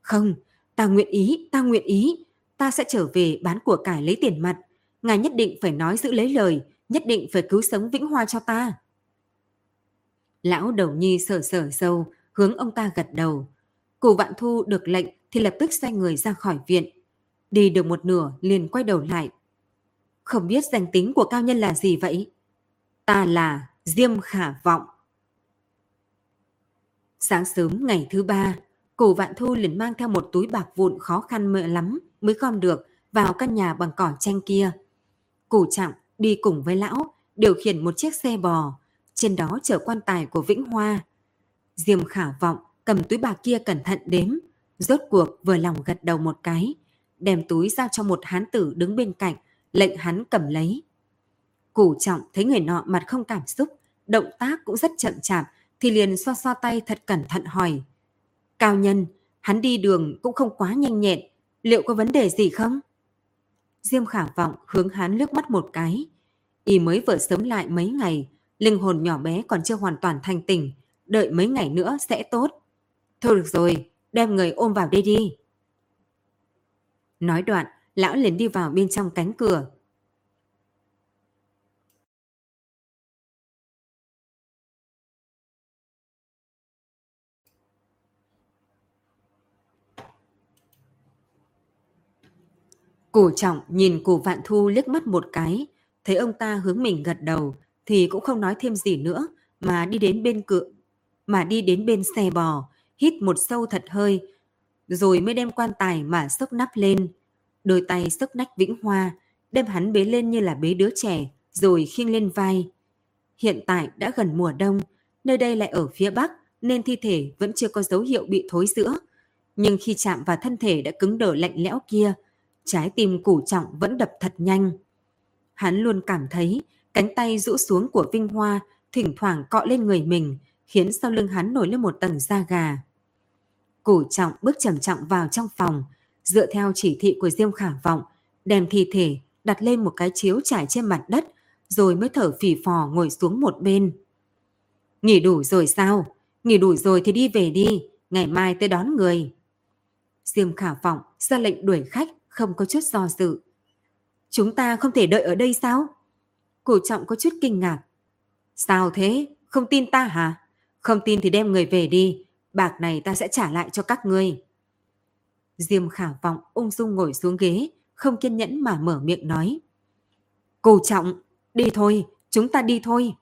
Không, ta nguyện ý, ta nguyện ý. Ta sẽ trở về bán của cải lấy tiền mặt. Ngài nhất định phải nói giữ lấy lời, nhất định phải cứu sống Vĩnh Hoa cho ta. Lão đầu nhi sở sở sâu, hướng ông ta gật đầu. Cụ vạn thu được lệnh thì lập tức xoay người ra khỏi viện. Đi được một nửa liền quay đầu lại. Không biết danh tính của cao nhân là gì vậy? Ta là Diêm Khả Vọng. Sáng sớm ngày thứ ba, cổ vạn thu liền mang theo một túi bạc vụn khó khăn mợ lắm mới gom được vào căn nhà bằng cỏ tranh kia. Cổ trọng đi cùng với lão, điều khiển một chiếc xe bò trên đó chở quan tài của Vĩnh Hoa. Diêm Khảo vọng cầm túi bạc kia cẩn thận đếm, rốt cuộc vừa lòng gật đầu một cái, đem túi giao cho một hán tử đứng bên cạnh, lệnh hắn cầm lấy. Củ trọng thấy người nọ mặt không cảm xúc, động tác cũng rất chậm chạp, thì liền xoa xoa tay thật cẩn thận hỏi. Cao nhân, hắn đi đường cũng không quá nhanh nhẹn, liệu có vấn đề gì không? Diêm khả vọng hướng hắn lướt mắt một cái. Y mới vừa sớm lại mấy ngày, linh hồn nhỏ bé còn chưa hoàn toàn thanh tỉnh, đợi mấy ngày nữa sẽ tốt. Thôi được rồi, đem người ôm vào đây đi. Nói đoạn, lão liền đi vào bên trong cánh cửa. Cổ trọng nhìn cổ vạn thu liếc mắt một cái, thấy ông ta hướng mình gật đầu, thì cũng không nói thêm gì nữa, mà đi đến bên cửa, mà đi đến bên xe bò, hít một sâu thật hơi, rồi mới đem quan tài mà sốc nắp lên. Đôi tay sốc nách Vĩnh Hoa, đem hắn bế lên như là bế đứa trẻ, rồi khiêng lên vai. Hiện tại đã gần mùa đông, nơi đây lại ở phía bắc, nên thi thể vẫn chưa có dấu hiệu bị thối rữa. Nhưng khi chạm vào thân thể đã cứng đờ lạnh lẽo kia, trái tim củ trọng vẫn đập thật nhanh. Hắn luôn cảm thấy cánh tay rũ xuống của Vinh Hoa thỉnh thoảng cọ lên người mình, khiến sau lưng hắn nổi lên một tầng da gà. Củ trọng bước chậm trọng vào trong phòng, dựa theo chỉ thị của Diêm Khả Vọng, đem thi thể đặt lên một cái chiếu trải trên mặt đất, rồi mới thở phì phò ngồi xuống một bên. Nghỉ đủ rồi sao? Nghỉ đủ rồi thì đi về đi, ngày mai tới đón người. Diêm Khả Vọng ra lệnh đuổi khách, không có chút do dự. Chúng ta không thể đợi ở đây sao? Cổ trọng có chút kinh ngạc. Sao thế? Không tin ta hả? Không tin thì đem người về đi. Bạc này ta sẽ trả lại cho các ngươi. Diêm khả vọng ung dung ngồi xuống ghế, không kiên nhẫn mà mở miệng nói. Cổ trọng, đi thôi, chúng ta đi thôi.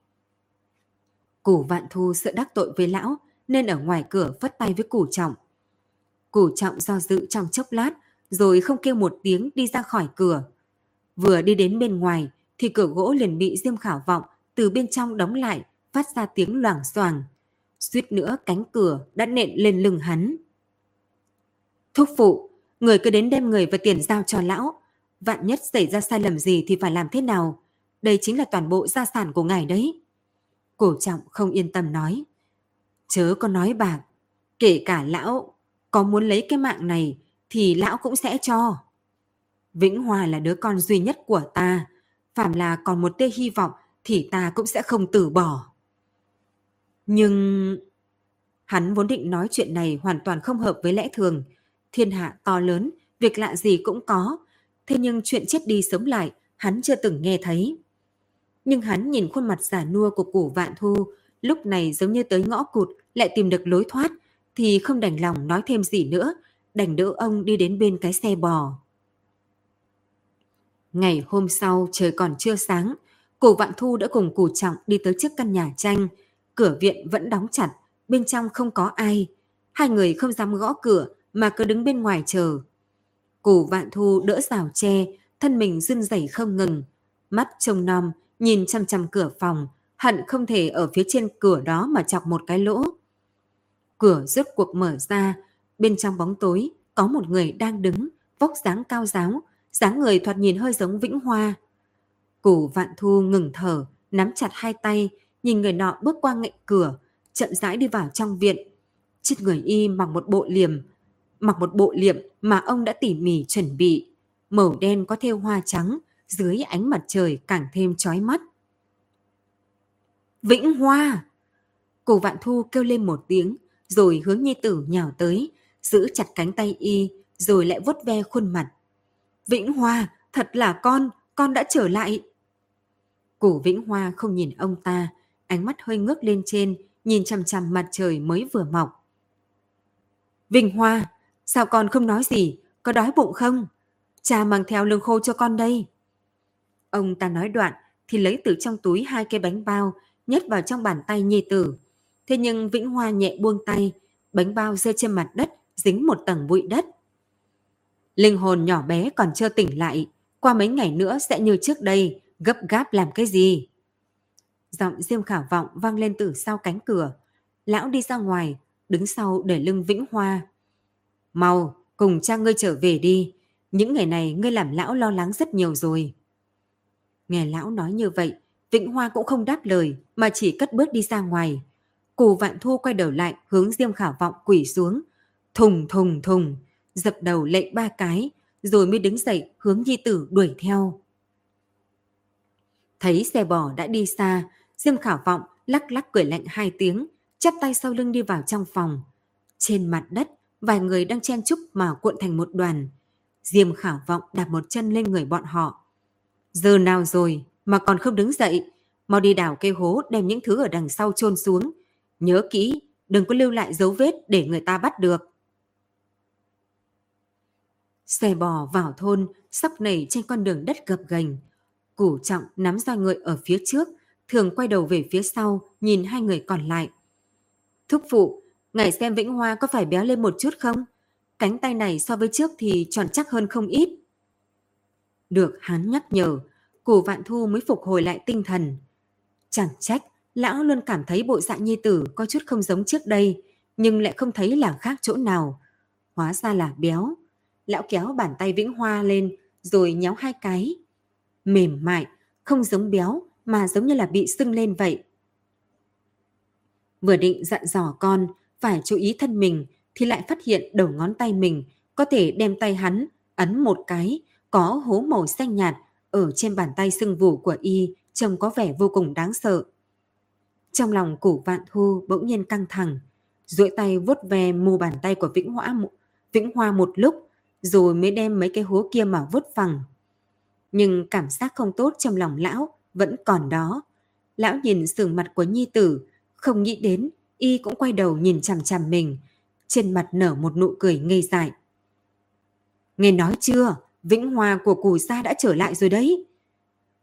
Cửu vạn thu sợ đắc tội với lão, nên ở ngoài cửa phất tay với củ trọng. Củ trọng do dự trong chốc lát, rồi không kêu một tiếng đi ra khỏi cửa. Vừa đi đến bên ngoài thì cửa gỗ liền bị Diêm Khảo Vọng từ bên trong đóng lại, phát ra tiếng loảng xoảng. Suýt nữa cánh cửa đã nện lên lưng hắn. Thúc phụ, người cứ đến đem người và tiền giao cho lão. Vạn nhất xảy ra sai lầm gì thì phải làm thế nào? Đây chính là toàn bộ gia sản của ngài đấy. Cổ trọng không yên tâm nói. Chớ có nói bạc, kể cả lão có muốn lấy cái mạng này thì lão cũng sẽ cho. Vĩnh Hòa là đứa con duy nhất của ta, phạm là còn một tia hy vọng thì ta cũng sẽ không từ bỏ. Nhưng... Hắn vốn định nói chuyện này hoàn toàn không hợp với lẽ thường. Thiên hạ to lớn, việc lạ gì cũng có. Thế nhưng chuyện chết đi sống lại, hắn chưa từng nghe thấy. Nhưng hắn nhìn khuôn mặt giả nua của củ vạn thu, lúc này giống như tới ngõ cụt, lại tìm được lối thoát, thì không đành lòng nói thêm gì nữa, đành đỡ ông đi đến bên cái xe bò. Ngày hôm sau trời còn chưa sáng, cổ vạn thu đã cùng củ trọng đi tới trước căn nhà tranh. Cửa viện vẫn đóng chặt, bên trong không có ai. Hai người không dám gõ cửa mà cứ đứng bên ngoài chờ. Cổ vạn thu đỡ rào tre, thân mình run rẩy không ngừng. Mắt trông nom, nhìn chăm chăm cửa phòng, hận không thể ở phía trên cửa đó mà chọc một cái lỗ. Cửa rốt cuộc mở ra, bên trong bóng tối có một người đang đứng, vóc dáng cao giáo, dáng người thoạt nhìn hơi giống Vĩnh Hoa. Củ vạn thu ngừng thở, nắm chặt hai tay, nhìn người nọ bước qua ngạnh cửa, chậm rãi đi vào trong viện. Trên người y mặc một bộ liềm, mặc một bộ liệm mà ông đã tỉ mỉ chuẩn bị. Màu đen có thêu hoa trắng, dưới ánh mặt trời càng thêm chói mắt. Vĩnh Hoa! Cổ vạn thu kêu lên một tiếng, rồi hướng nhi tử nhào tới, giữ chặt cánh tay y, rồi lại vuốt ve khuôn mặt. Vĩnh Hoa, thật là con, con đã trở lại. Củ Vĩnh Hoa không nhìn ông ta, ánh mắt hơi ngước lên trên, nhìn chằm chằm mặt trời mới vừa mọc. Vinh Hoa, sao con không nói gì, có đói bụng không? Cha mang theo lương khô cho con đây. Ông ta nói đoạn thì lấy từ trong túi hai cái bánh bao, nhét vào trong bàn tay nhi tử. Thế nhưng Vĩnh Hoa nhẹ buông tay, bánh bao rơi trên mặt đất, dính một tầng bụi đất. Linh hồn nhỏ bé còn chưa tỉnh lại, qua mấy ngày nữa sẽ như trước đây, gấp gáp làm cái gì? Giọng Diêm Khả Vọng vang lên từ sau cánh cửa. Lão đi ra ngoài, đứng sau để lưng Vĩnh Hoa. Mau, cùng cha ngươi trở về đi. Những ngày này ngươi làm lão lo lắng rất nhiều rồi. Nghe lão nói như vậy, Vĩnh Hoa cũng không đáp lời mà chỉ cất bước đi ra ngoài. Cù Vạn Thu quay đầu lại hướng Diêm Khả Vọng quỷ xuống. Thùng thùng thùng, dập đầu lệ ba cái, rồi mới đứng dậy hướng nhi tử đuổi theo. Thấy xe bò đã đi xa, Diêm khảo Vọng lắc lắc cười lạnh hai tiếng, chắp tay sau lưng đi vào trong phòng. Trên mặt đất, vài người đang chen chúc mà cuộn thành một đoàn. Diêm khảo Vọng đặt một chân lên người bọn họ. Giờ nào rồi mà còn không đứng dậy, mau đi đào cây hố đem những thứ ở đằng sau chôn xuống. Nhớ kỹ, đừng có lưu lại dấu vết để người ta bắt được. Xe bò vào thôn, sóc nảy trên con đường đất gập ghềnh. Củ trọng nắm roi ngựa ở phía trước, thường quay đầu về phía sau, nhìn hai người còn lại. Thúc phụ, ngài xem Vĩnh Hoa có phải béo lên một chút không? Cánh tay này so với trước thì tròn chắc hơn không ít. Được hắn nhắc nhở, củ vạn thu mới phục hồi lại tinh thần. Chẳng trách, lão luôn cảm thấy bộ dạng nhi tử có chút không giống trước đây, nhưng lại không thấy là khác chỗ nào. Hóa ra là béo. Lão kéo bàn tay Vĩnh Hoa lên, rồi nhéo hai cái. Mềm mại, không giống béo, mà giống như là bị sưng lên vậy. Vừa định dặn dò con phải chú ý thân mình thì lại phát hiện đầu ngón tay mình có thể đem tay hắn ấn một cái có hố màu xanh nhạt ở trên bàn tay sưng vù của y trông có vẻ vô cùng đáng sợ. Trong lòng củ vạn thu bỗng nhiên căng thẳng, duỗi tay vuốt ve mu bàn tay của Vĩnh Hoa, Vĩnh Hoa một lúc, rồi mới đem mấy cái hố kia mà vứt phẳng. Nhưng cảm giác không tốt trong lòng lão vẫn còn đó. Lão nhìn sườn mặt của nhi tử, không nghĩ đến y cũng quay đầu nhìn chằm chằm mình, trên mặt nở một nụ cười ngây dại. Nghe nói chưa, Vĩnh Hoa của cù gia đã trở lại rồi đấy.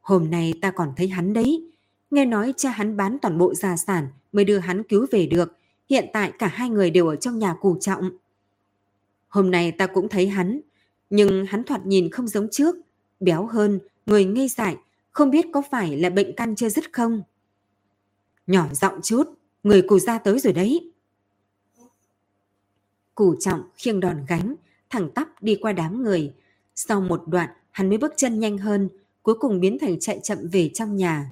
Hôm nay ta còn thấy hắn đấy. Nghe nói cha hắn bán toàn bộ gia sản mới đưa hắn cứu về được. Hiện tại cả hai người đều ở trong nhà cù trọng. Hôm nay ta cũng thấy hắn, nhưng hắn thoạt nhìn không giống trước. Béo hơn, người ngây dại, không biết có phải là bệnh căn chưa dứt không? Nhỏ giọng chút, người cù ra tới rồi đấy. Cù trọng khiêng đòn gánh, thẳng tắp đi qua đám người. Sau một đoạn, hắn mới bước chân nhanh hơn, cuối cùng biến thành chạy chậm về trong nhà.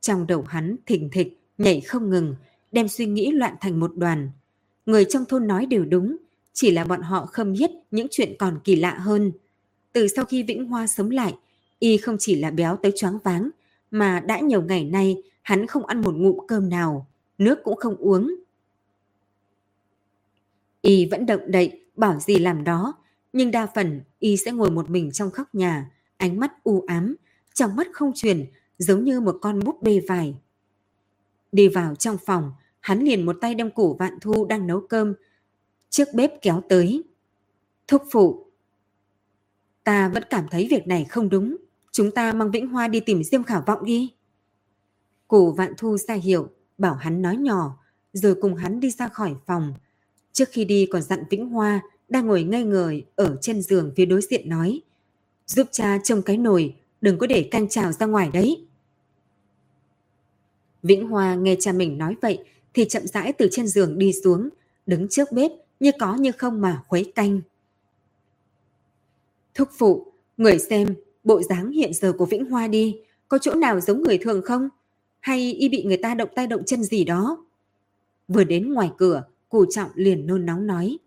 Trong đầu hắn thỉnh thịch, nhảy không ngừng, đem suy nghĩ loạn thành một đoàn. Người trong thôn nói đều đúng, chỉ là bọn họ không biết những chuyện còn kỳ lạ hơn. Từ sau khi Vĩnh Hoa sống lại, y không chỉ là béo tới choáng váng, mà đã nhiều ngày nay hắn không ăn một ngụm cơm nào, nước cũng không uống. Y vẫn động đậy, bảo gì làm đó, nhưng đa phần y sẽ ngồi một mình trong khóc nhà, ánh mắt u ám, trong mắt không truyền, giống như một con búp bê vải. Đi vào trong phòng, hắn liền một tay đem củ vạn thu đang nấu cơm, trước bếp kéo tới. Thúc phụ, ta vẫn cảm thấy việc này không đúng, chúng ta mang Vĩnh Hoa đi tìm Diêm Khả Vọng đi. cụ vạn thu ra hiệu, bảo hắn nói nhỏ, rồi cùng hắn đi ra khỏi phòng. Trước khi đi còn dặn Vĩnh Hoa đang ngồi ngây người ở trên giường phía đối diện nói. Giúp cha trông cái nồi, đừng có để canh trào ra ngoài đấy. Vĩnh Hoa nghe cha mình nói vậy thì chậm rãi từ trên giường đi xuống, đứng trước bếp như có như không mà khuấy canh. Thúc phụ, người xem bộ dáng hiện giờ của Vĩnh Hoa đi, có chỗ nào giống người thường không? Hay y bị người ta động tay động chân gì đó? Vừa đến ngoài cửa, cụ trọng liền nôn nóng nói.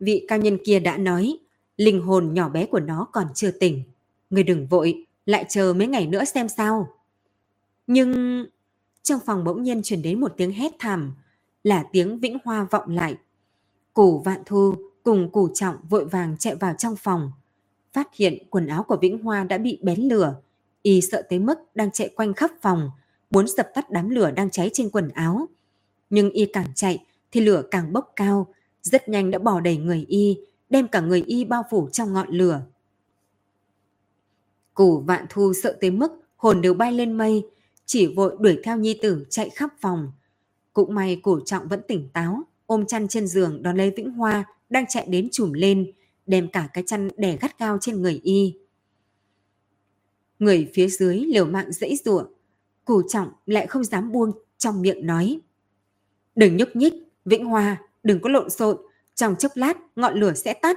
Vị cao nhân kia đã nói, linh hồn nhỏ bé của nó còn chưa tỉnh. Người đừng vội, lại chờ mấy ngày nữa xem sao. Nhưng... Trong phòng bỗng nhiên truyền đến một tiếng hét thảm, là tiếng Vĩnh Hoa vọng lại. Củ Vạn Thu cùng Củ Trọng vội vàng chạy vào trong phòng. Phát hiện quần áo của Vĩnh Hoa đã bị bén lửa. Y sợ tới mức đang chạy quanh khắp phòng, muốn dập tắt đám lửa đang cháy trên quần áo. Nhưng Y càng chạy thì lửa càng bốc cao, rất nhanh đã bỏ đầy người Y, đem cả người Y bao phủ trong ngọn lửa. Củ Vạn Thu sợ tới mức hồn đều bay lên mây, chỉ vội đuổi theo nhi tử chạy khắp phòng. Cũng may cổ trọng vẫn tỉnh táo, ôm chăn trên giường đón lấy Vĩnh Hoa đang chạy đến chùm lên, đem cả cái chăn đè gắt cao trên người y. Người phía dưới liều mạng dãy rủa củ trọng lại không dám buông trong miệng nói. Đừng nhúc nhích, Vĩnh Hoa, đừng có lộn xộn, trong chốc lát ngọn lửa sẽ tắt.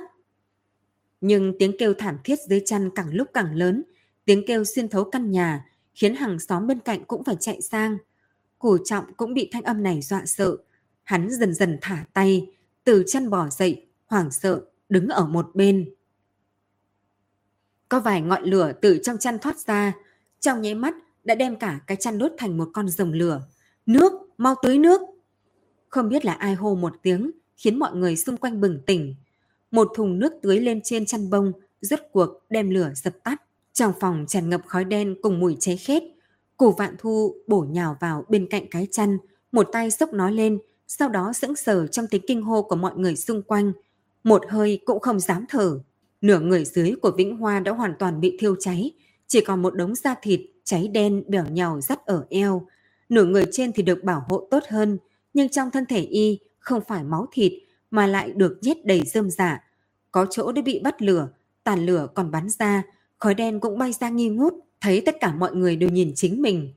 Nhưng tiếng kêu thảm thiết dưới chăn càng lúc càng lớn, tiếng kêu xuyên thấu căn nhà, khiến hàng xóm bên cạnh cũng phải chạy sang. Củ trọng cũng bị thanh âm này dọa sợ. Hắn dần dần thả tay, từ chăn bò dậy, hoảng sợ, đứng ở một bên. Có vài ngọn lửa từ trong chăn thoát ra, trong nháy mắt đã đem cả cái chăn đốt thành một con rồng lửa. Nước, mau tới nước! Không biết là ai hô một tiếng, khiến mọi người xung quanh bừng tỉnh. Một thùng nước tưới lên trên chăn bông, rốt cuộc đem lửa dập tắt. Trong phòng tràn ngập khói đen cùng mùi cháy khét. Củ vạn thu bổ nhào vào bên cạnh cái chăn, một tay xốc nó lên, sau đó sững sờ trong tiếng kinh hô của mọi người xung quanh. Một hơi cũng không dám thở. Nửa người dưới của Vĩnh Hoa đã hoàn toàn bị thiêu cháy, chỉ còn một đống da thịt cháy đen bẻo nhào dắt ở eo. Nửa người trên thì được bảo hộ tốt hơn, nhưng trong thân thể y không phải máu thịt mà lại được nhét đầy rơm dạ. Có chỗ đã bị bắt lửa, tàn lửa còn bắn ra, khói đen cũng bay ra nghi ngút, thấy tất cả mọi người đều nhìn chính mình.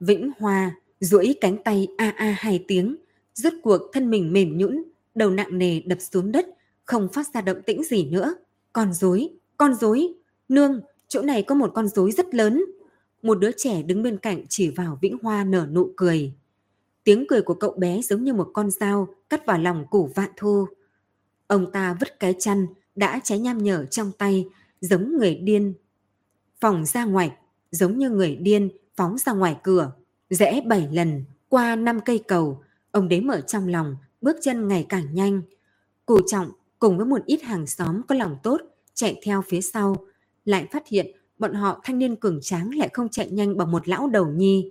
Vĩnh Hoa duỗi cánh tay a a hai tiếng, rút cuộc thân mình mềm nhũn, đầu nặng nề đập xuống đất, không phát ra động tĩnh gì nữa. Con rối, con rối, nương, chỗ này có một con rối rất lớn. Một đứa trẻ đứng bên cạnh chỉ vào Vĩnh Hoa nở nụ cười. Tiếng cười của cậu bé giống như một con dao cắt vào lòng củ vạn thu. Ông ta vứt cái chăn đã cháy nham nhở trong tay, giống người điên. Phòng ra ngoài, giống như người điên phóng ra ngoài cửa. Rẽ bảy lần, qua năm cây cầu, ông đếm ở trong lòng, bước chân ngày càng nhanh. Cù trọng cùng với một ít hàng xóm có lòng tốt chạy theo phía sau, lại phát hiện bọn họ thanh niên cường tráng lại không chạy nhanh bằng một lão đầu nhi.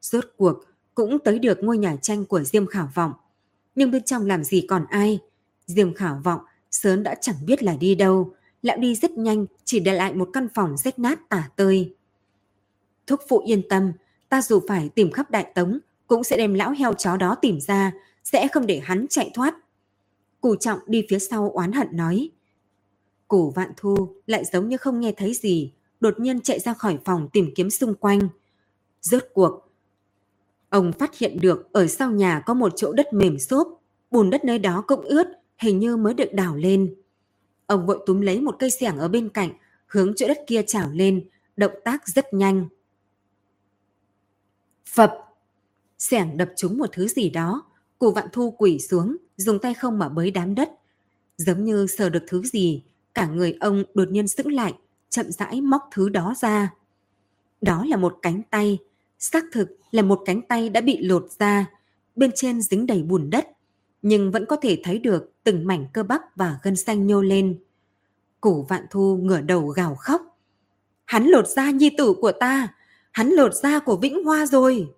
Rốt cuộc cũng tới được ngôi nhà tranh của Diêm Khảo Vọng. Nhưng bên trong làm gì còn ai? Diêm Khảo Vọng sớm đã chẳng biết là đi đâu. Lão đi rất nhanh, chỉ để lại một căn phòng rách nát tả tơi. Thúc phụ yên tâm, ta dù phải tìm khắp đại tống, cũng sẽ đem lão heo chó đó tìm ra, sẽ không để hắn chạy thoát. Cù trọng đi phía sau oán hận nói. Cù vạn thu lại giống như không nghe thấy gì, đột nhiên chạy ra khỏi phòng tìm kiếm xung quanh. Rốt cuộc, ông phát hiện được ở sau nhà có một chỗ đất mềm xốp, bùn đất nơi đó cũng ướt, hình như mới được đào lên. Ông vội túm lấy một cây xẻng ở bên cạnh, hướng chỗ đất kia trào lên, động tác rất nhanh. Phập! Xẻng đập trúng một thứ gì đó, cụ vạn thu quỷ xuống, dùng tay không mà bới đám đất. Giống như sờ được thứ gì, cả người ông đột nhiên sững lại, chậm rãi móc thứ đó ra. Đó là một cánh tay, xác thực là một cánh tay đã bị lột ra, bên trên dính đầy bùn đất, nhưng vẫn có thể thấy được từng mảnh cơ bắp và gân xanh nhô lên. Củ vạn thu ngửa đầu gào khóc. Hắn lột da nhi tử của ta, hắn lột da của Vĩnh Hoa rồi.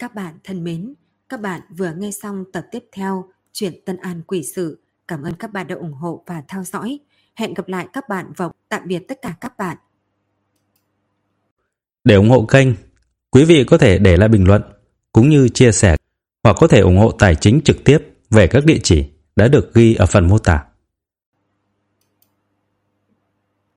Các bạn thân mến, các bạn vừa nghe xong tập tiếp theo chuyện Tân An Quỷ Sự. Cảm ơn các bạn đã ủng hộ và theo dõi. Hẹn gặp lại các bạn vào tạm biệt tất cả các bạn. Để ủng hộ kênh, quý vị có thể để lại bình luận cũng như chia sẻ hoặc có thể ủng hộ tài chính trực tiếp về các địa chỉ đã được ghi ở phần mô tả.